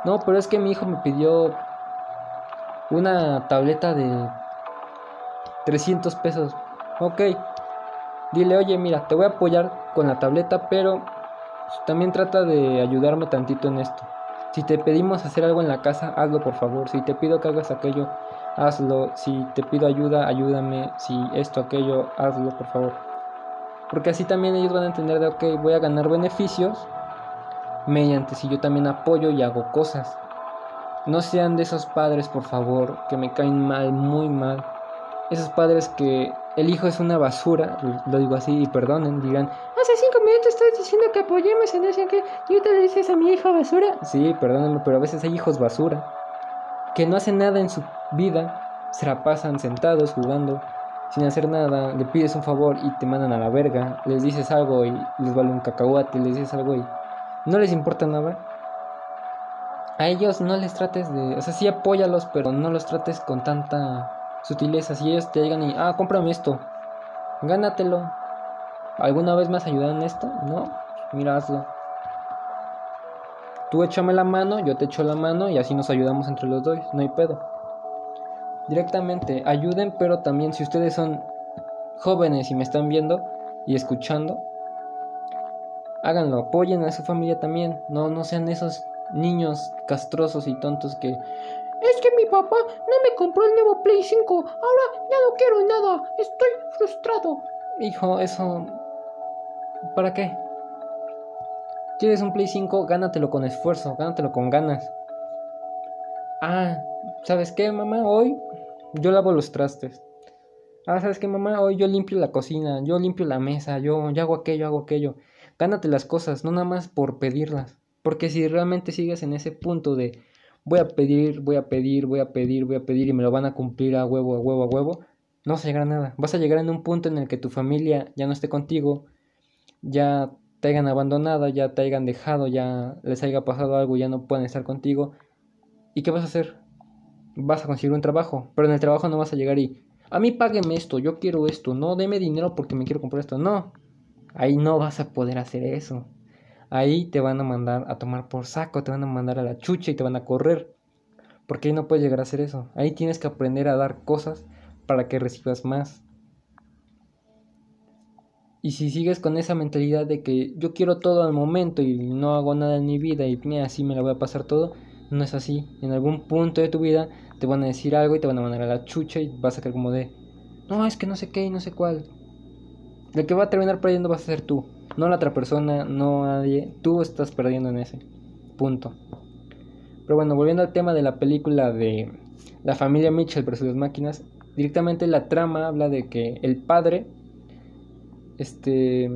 S1: No, pero es que mi hijo me pidió una tableta de 300 pesos. Ok, dile, oye, mira, te voy a apoyar con la tableta, pero pues, también trata de ayudarme tantito en esto. Si te pedimos hacer algo en la casa, hazlo por favor. Si te pido que hagas aquello, hazlo. Si te pido ayuda, ayúdame. Si esto, aquello, hazlo por favor. Porque así también ellos van a entender de, ok, voy a ganar beneficios mediante si yo también apoyo y hago cosas. No sean de esos padres, por favor, que me caen mal, muy mal. Esos padres que el hijo es una basura, lo digo así y perdonen, dirán, hace cinco minutos estás diciendo que apoyemos en eso, que y ahorita le dices a mi hijo basura. Sí, perdónenme, pero a veces hay hijos basura, que no hacen nada en su vida, se la pasan sentados jugando, sin hacer nada, le pides un favor y te mandan a la verga, les dices algo y les vale un cacahuate, les dices algo y no les importa nada. A ellos no les trates de, o sea, sí apóyalos, pero no los trates con tanta sutileza. Si ellos te llegan y, ah, cómprame esto, Gánatelo. ¿Alguna vez me has ayudado en esto? No. Mira, hazlo. Tú échame la mano, yo te echo la mano y así nos ayudamos entre los dos. No hay pedo. Directamente, ayuden, pero también si ustedes son jóvenes y me están viendo y escuchando, háganlo, apoyen a su familia también. No, no sean esos niños castrosos y tontos que
S2: Es que mi papá no me compró el nuevo Play 5. Ahora ya no quiero nada. Estoy frustrado.
S1: Hijo, eso. ¿Para qué? ¿Quieres un Play 5? Gánatelo con esfuerzo, gánatelo con ganas. Ah, ¿sabes qué, mamá? Hoy yo lavo los trastes. Ah, ¿sabes qué, mamá? Hoy yo limpio la cocina, yo limpio la mesa, yo, yo hago aquello, hago aquello. Gánate las cosas, no nada más por pedirlas. Porque si realmente sigues en ese punto de voy a pedir, voy a pedir, voy a pedir, voy a pedir y me lo van a cumplir a huevo, a huevo, a huevo, no vas a llegar a nada. Vas a llegar en un punto en el que tu familia ya no esté contigo, ya te hayan abandonado, ya te hayan dejado, ya les haya pasado algo, ya no pueden estar contigo. ¿Y qué vas a hacer? Vas a conseguir un trabajo, pero en el trabajo no vas a llegar y a mí págueme esto, yo quiero esto, no deme dinero porque me quiero comprar esto, no. Ahí no vas a poder hacer eso. Ahí te van a mandar a tomar por saco, te van a mandar a la chucha y te van a correr. Porque ahí no puedes llegar a hacer eso. Ahí tienes que aprender a dar cosas para que recibas más. Y si sigues con esa mentalidad de que yo quiero todo al momento y no hago nada en mi vida y mira, así me la voy a pasar todo, no es así. En algún punto de tu vida te van a decir algo y te van a mandar a la chucha y vas a quedar como de, no, es que no sé qué y no sé cuál. El que va a terminar perdiendo vas a ser tú, no la otra persona, no nadie. Tú estás perdiendo en ese punto. Pero bueno, volviendo al tema de la película de la familia Mitchell versus las máquinas, directamente la trama habla de que el padre este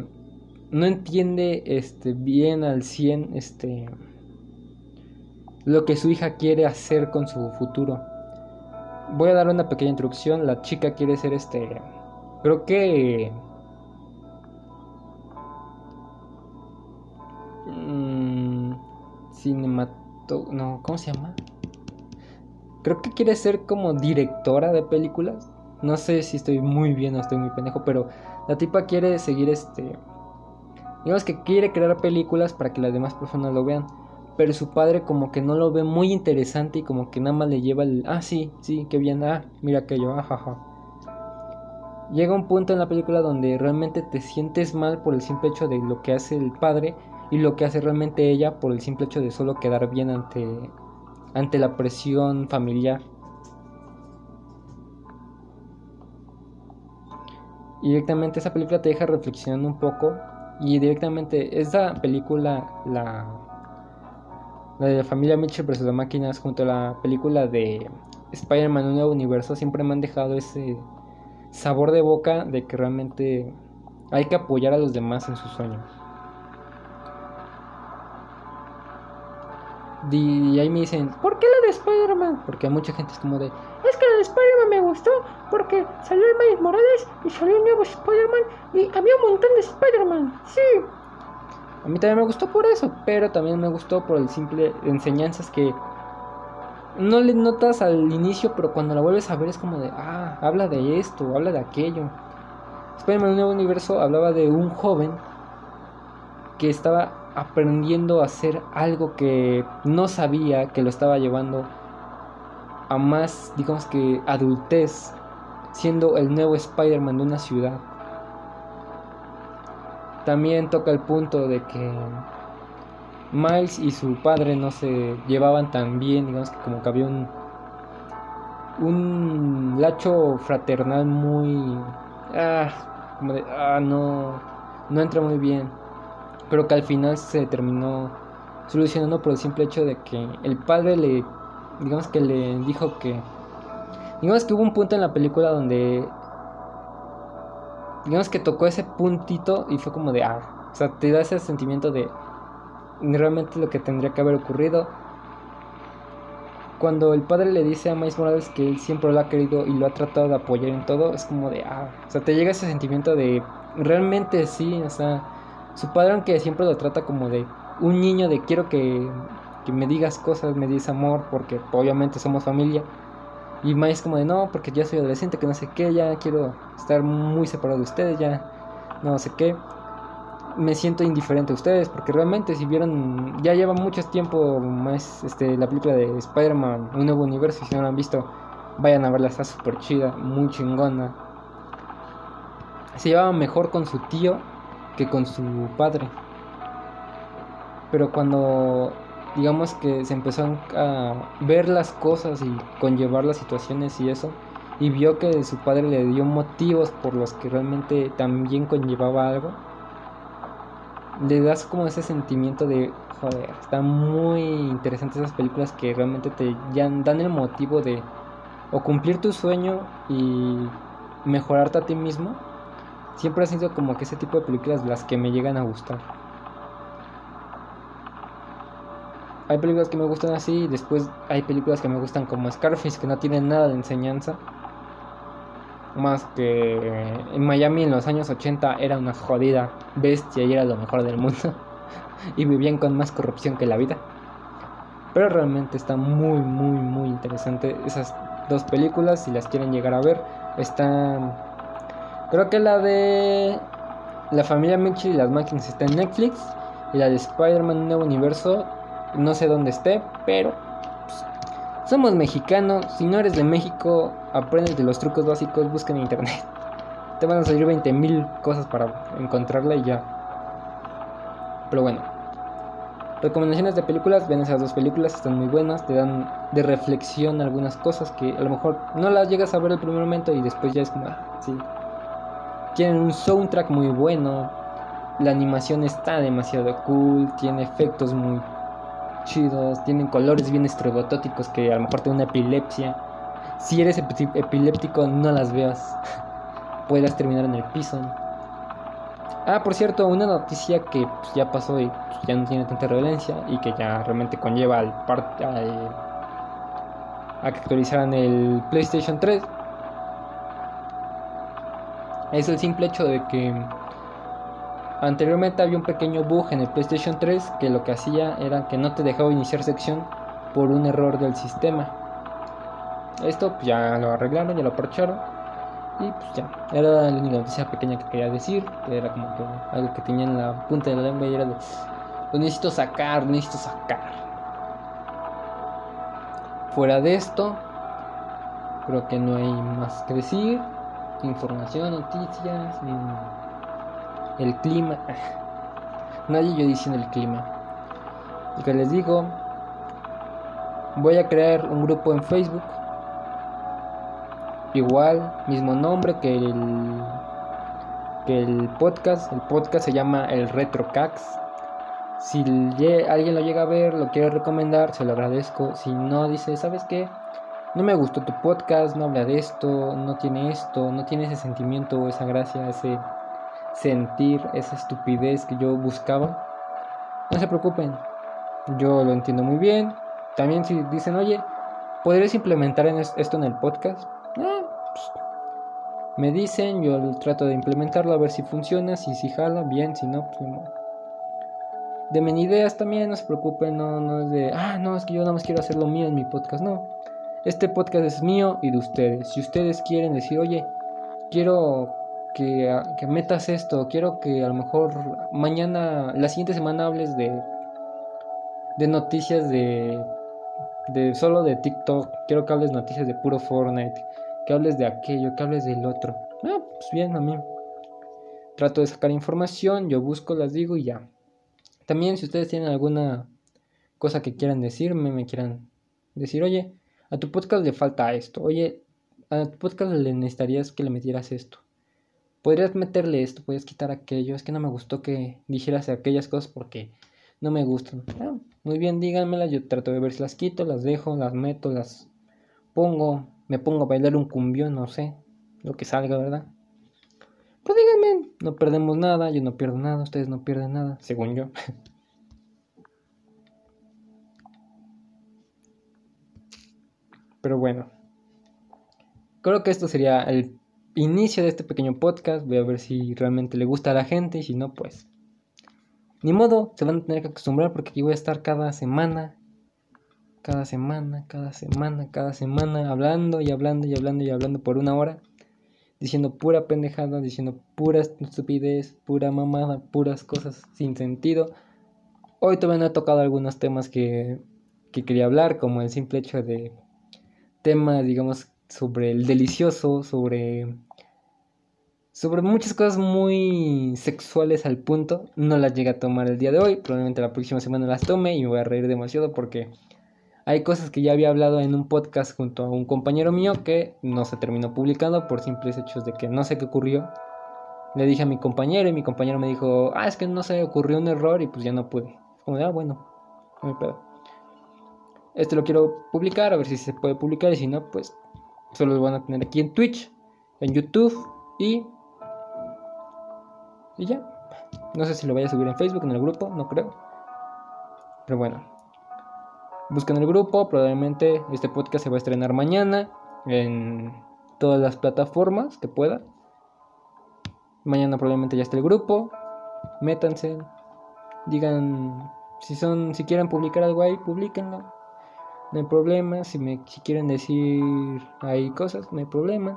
S1: no entiende este bien al 100 este lo que su hija quiere hacer con su futuro. Voy a dar una pequeña introducción. La chica quiere ser este creo que cinemato no, ¿cómo se llama? Creo que quiere ser como directora de películas. No sé si estoy muy bien o estoy muy pendejo, pero la tipa quiere seguir este. Digamos que quiere crear películas para que las demás personas lo vean. Pero su padre como que no lo ve muy interesante y como que nada más le lleva el... Ah, sí, sí, qué bien. Ah, mira aquello, ajaja. Llega un punto en la película donde realmente te sientes mal por el simple hecho de lo que hace el padre y lo que hace realmente ella por el simple hecho de solo quedar bien ante, ante la presión familiar. Y directamente esa película te deja reflexionando un poco. Y directamente esa película, la, la de la familia Mitchell vs. las máquinas, junto a la película de Spider-Man Un Nuevo Universo, siempre me han dejado ese sabor de boca de que realmente hay que apoyar a los demás en sus sueños. Y ahí me dicen,
S2: ¿Por qué la de Spider-Man?
S1: porque mucha gente es como de,
S2: Es que la de Spider-Man me gustó porque salió el Miles Morales y salió el nuevo Spider-Man y había un montón de Spider-Man. Sí.
S1: A mí también me gustó por eso, pero también me gustó por el simple enseñanzas que no le notas al inicio, pero cuando la vuelves a ver es como de, ah, habla de esto, habla de aquello. Spider-Man Un Nuevo Universo hablaba de un joven que estaba aprendiendo a hacer algo que no sabía, que lo estaba llevando a más, digamos que, adultez, siendo el nuevo Spider-Man de una ciudad. También toca el punto de que Miles y su padre no se llevaban tan bien, digamos que como que había un un lacho fraternal muy ah, como de ah no no entra muy bien, pero que al final se terminó solucionando por el simple hecho de que el padre le digamos que le dijo que digamos que hubo un punto en la película donde digamos que tocó ese puntito y fue como de ah, o sea, te da ese sentimiento de realmente lo que tendría que haber ocurrido. Cuando el padre le dice a Miles Morales que él siempre lo ha querido y lo ha tratado de apoyar en todo, es como de, ah, o sea, te llega ese sentimiento de, realmente sí, o sea, su padre aunque siempre lo trata como de un niño de quiero que, que me digas cosas, me des amor, porque obviamente somos familia, Y Miles como de no, porque ya soy adolescente, que no sé qué, ya quiero estar muy separado de ustedes, ya no sé qué. Me siento indiferente a ustedes, porque realmente si vieron, ya lleva mucho tiempo más este, la película de Spider-Man, un nuevo universo, y si no lo han visto, vayan a verla, está súper chida, muy chingona. Se llevaba mejor con su tío que con su padre. Pero cuando digamos que se empezó a ver las cosas y conllevar las situaciones y eso, y vio que su padre le dio motivos por los que realmente también conllevaba algo, le das como ese sentimiento de, joder, están muy interesantes esas películas que realmente te dan el motivo de o cumplir tu sueño y mejorarte a ti mismo. Siempre ha sido como que ese tipo de películas las que me llegan a gustar. Hay películas que me gustan así, y después hay películas que me gustan como Scarface, que no tienen nada de enseñanza. Más que en Miami en los años 80 era una jodida bestia y era lo mejor del mundo. y vivían con más corrupción que la vida. Pero realmente está muy, muy, muy interesante esas dos películas. Si las quieren llegar a ver, están. Creo que la de La familia Mitchell y las máquinas está en Netflix. Y la de Spider-Man Nuevo Universo no sé dónde esté, pero pues, somos mexicanos. Si no eres de México, aprendes de los trucos básicos, busca en internet. Te van a salir 20 mil cosas para encontrarla y ya. Pero bueno, recomendaciones de películas: ven esas dos películas, están muy buenas. Te dan de reflexión algunas cosas que a lo mejor no las llegas a ver el primer momento y después ya es como, ah, sí. Tienen un soundtrack muy bueno. La animación está demasiado cool, tiene efectos muy chidos, tienen colores bien estrobotóticos que a lo mejor te una epilepsia. Si eres epi- epiléptico, no las veas. Puedas terminar en el piso. Ah, por cierto, una noticia que pues, ya pasó y pues, ya no tiene tanta relevancia y que ya realmente conlleva al, par- al- a que actualizaran el PlayStation 3 es el simple hecho de que Anteriormente había un pequeño bug en el PlayStation 3 que lo que hacía era que no te dejaba iniciar sección por un error del sistema. Esto pues, ya lo arreglaron, ya lo parcharon. Y pues ya, era la única noticia pequeña que quería decir, era como que algo que tenía en la punta de la lengua y era de, lo necesito sacar, lo necesito sacar. Fuera de esto, creo que no hay más que decir. Información, noticias, el clima. Nadie yo diciendo el clima. Lo que les digo, voy a crear un grupo en Facebook. Igual, mismo nombre que el que el podcast. El podcast se llama el Retrocax. Si alguien lo llega a ver, lo quiere recomendar, se lo agradezco. Si no, dice, ¿sabes qué? No me gustó tu podcast, no habla de esto, no tiene esto, no tiene ese sentimiento, esa gracia, ese sentir, esa estupidez que yo buscaba. No se preocupen, yo lo entiendo muy bien. También si dicen, oye, ¿podrías implementar en es- esto en el podcast? Ah, pues, me dicen, yo trato de implementarlo a ver si funciona, si si jala, bien, si no, pues modo. Denme ideas también, no se preocupen, no, no es de, ah, no, es que yo nada más quiero hacer lo mío en mi podcast, no. Este podcast es mío y de ustedes. Si ustedes quieren decir, oye, quiero que, metas esto, quiero que a lo mejor mañana, la siguiente semana hables de, de noticias de, de solo de TikTok, quiero que hables noticias de puro Fortnite, que hables de aquello, que hables del otro. Ah, pues bien, a mí. Trato de sacar información, yo busco, las digo y ya. También si ustedes tienen alguna cosa que quieran decirme, me quieran decir, oye, a tu podcast le falta esto, oye, a tu podcast le necesitarías que le metieras esto. Podrías meterle esto, podrías quitar aquello, es que no me gustó que dijeras aquellas cosas porque no me gustan. Ah, muy bien, díganmelas, yo trato de ver si las quito, las dejo, las meto, las pongo, me pongo a bailar un cumbión, no sé, lo que salga, ¿verdad? Pues díganme, no perdemos nada, yo no pierdo nada, ustedes no pierden nada, según yo. Pero bueno, creo que esto sería el inicio de este pequeño podcast. Voy a ver si realmente le gusta a la gente y si no, pues ni modo, se van a tener que acostumbrar porque aquí voy a estar cada semana cada semana, cada semana, cada semana, hablando y hablando y hablando y hablando por una hora, diciendo pura pendejada, diciendo pura estupidez, pura mamada, puras cosas sin sentido. Hoy no he tocado algunos temas que, que quería hablar, como el simple hecho de temas, digamos, sobre el delicioso, sobre sobre muchas cosas muy sexuales al punto. No las llegué a tomar el día de hoy. Probablemente la próxima semana las tome y me voy a reír demasiado porque hay cosas que ya había hablado en un podcast junto a un compañero mío que no se terminó publicando por simples hechos de que no sé qué ocurrió. Le dije a mi compañero y mi compañero me dijo, ah, es que no se ocurrió un error y pues ya no pude. Como ah, bueno, no me pedo. Este lo quiero publicar, a ver si se puede publicar y si no, pues solo lo van a tener aquí en Twitch, en YouTube y y ya. No sé si lo vaya a subir en Facebook, en el grupo, no creo. Pero bueno. Buscan el grupo, probablemente este podcast se va a estrenar mañana en todas las plataformas que pueda. Mañana probablemente ya esté el grupo. Métanse. Digan si son si quieren publicar algo ahí, publiquenlo. No hay problema, si me si quieren decir hay cosas, no hay problema.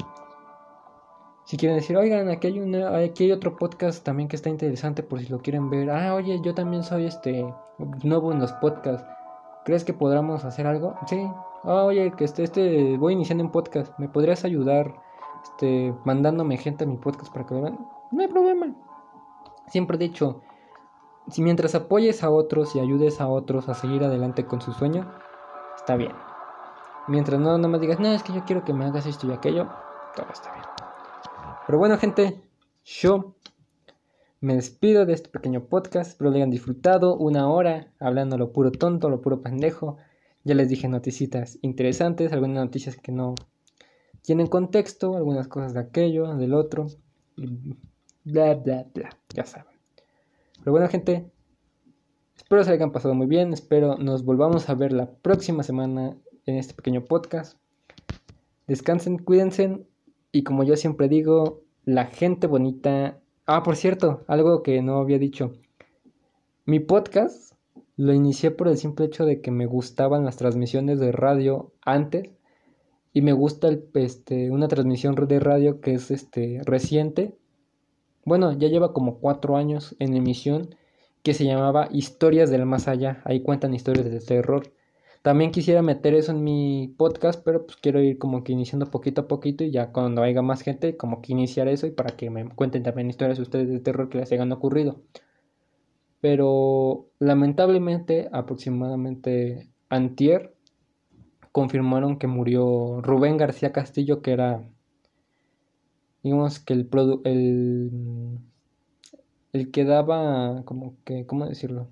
S1: Si quieren decir, oigan, aquí hay, una, aquí hay otro podcast también que está interesante por si lo quieren ver. Ah, oye, yo también soy este nuevo en los podcasts. ¿Crees que podamos hacer algo? Sí. Ah, oye, que este, este, voy iniciando un podcast. ¿Me podrías ayudar este, mandándome gente a mi podcast para que lo vean? No hay problema. Siempre he dicho, si mientras apoyes a otros y ayudes a otros a seguir adelante con su sueño, está bien. Mientras no, no digas, no, es que yo quiero que me hagas esto y aquello, todo está bien. Pero bueno, gente, yo me despido de este pequeño podcast. Espero lo hayan disfrutado. Una hora hablando lo puro tonto, lo puro pendejo. Ya les dije noticitas interesantes, algunas noticias que no tienen contexto, algunas cosas de aquello, del otro. Bla, bla, bla. Ya saben. Pero bueno, gente, espero se hayan pasado muy bien. Espero nos volvamos a ver la próxima semana en este pequeño podcast. Descansen, cuídense y como yo siempre digo, la gente bonita... Ah, por cierto, algo que no había dicho. Mi podcast lo inicié por el simple hecho de que me gustaban las transmisiones de radio antes y me gusta el, este, una transmisión de radio que es este, reciente. Bueno, ya lleva como cuatro años en emisión que se llamaba Historias del Más Allá. Ahí cuentan historias de terror. También quisiera meter eso en mi podcast, pero pues quiero ir como que iniciando poquito a poquito y ya cuando haya más gente, como que iniciar eso y para que me cuenten también historias ustedes de terror que les hayan ocurrido. Pero lamentablemente, aproximadamente antier, confirmaron que murió Rubén García Castillo, que era, digamos que el, el, el que daba, como que, ¿cómo decirlo?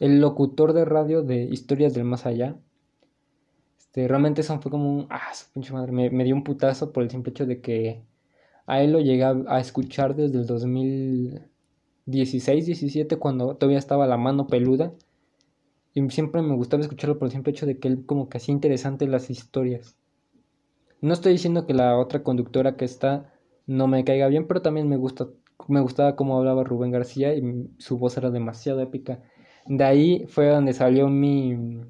S1: el locutor de radio de Historias del Más Allá. Este, realmente eso fue como un... Ah, su pinche madre. Me, dio un putazo por el simple hecho de que a él lo llegué a, escuchar desde el 2016, 17, cuando todavía estaba la mano peluda. Y siempre me gustaba escucharlo por el simple hecho de que él como que hacía interesantes las historias. No estoy diciendo que la otra conductora que está no me caiga bien, pero también me gusta me gustaba cómo hablaba Rubén García y su voz era demasiado épica. De ahí fue donde salió mi...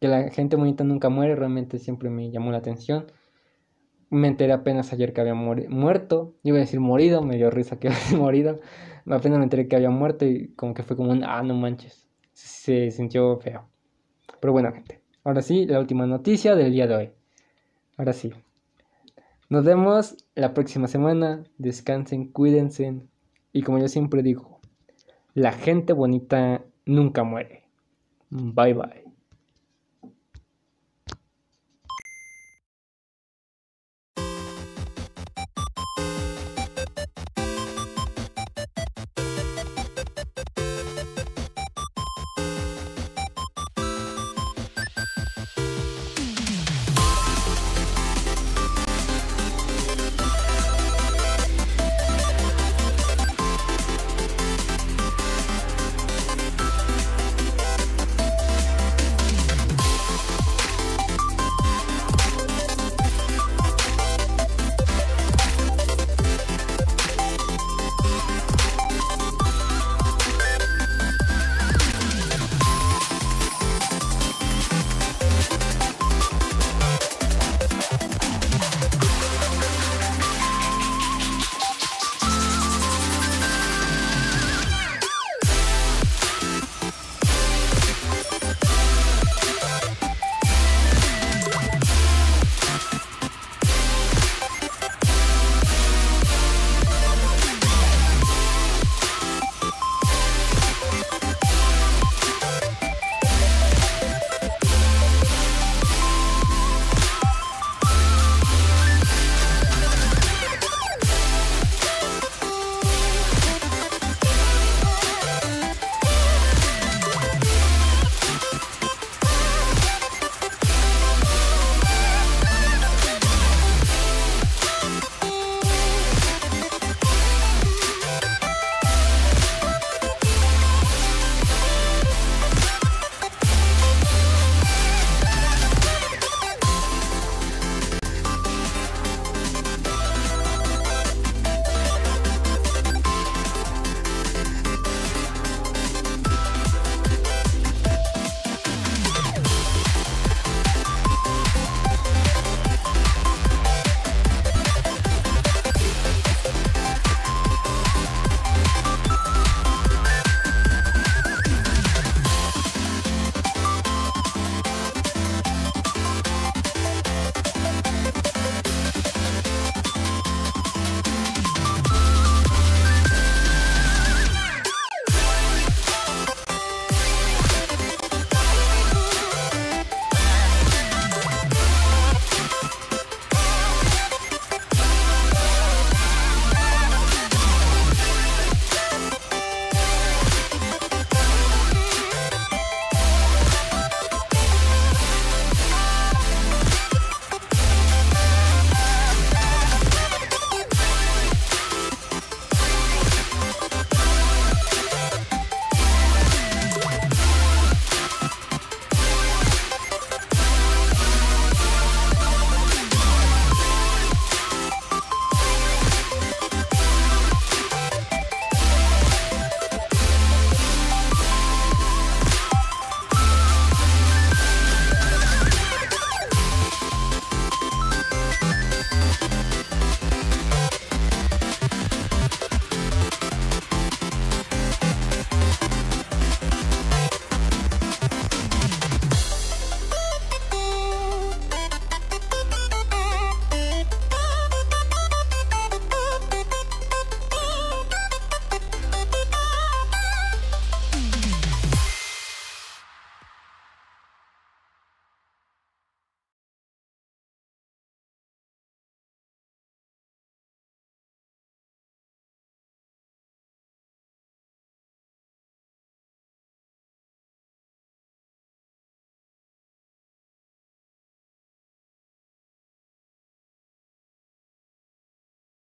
S1: que la gente bonita nunca muere, realmente siempre me llamó la atención. Me enteré apenas ayer que había muerto, iba a decir morido, me dio risa que había morido. Apenas me enteré que había muerto y como que fue como un, ah, no manches. Se sintió feo. Pero bueno, gente. Ahora sí, la última noticia del día de hoy. Ahora sí. Nos vemos la próxima semana. Descansen, cuídense. Y como yo siempre digo, la gente bonita nunca muere. Bye bye.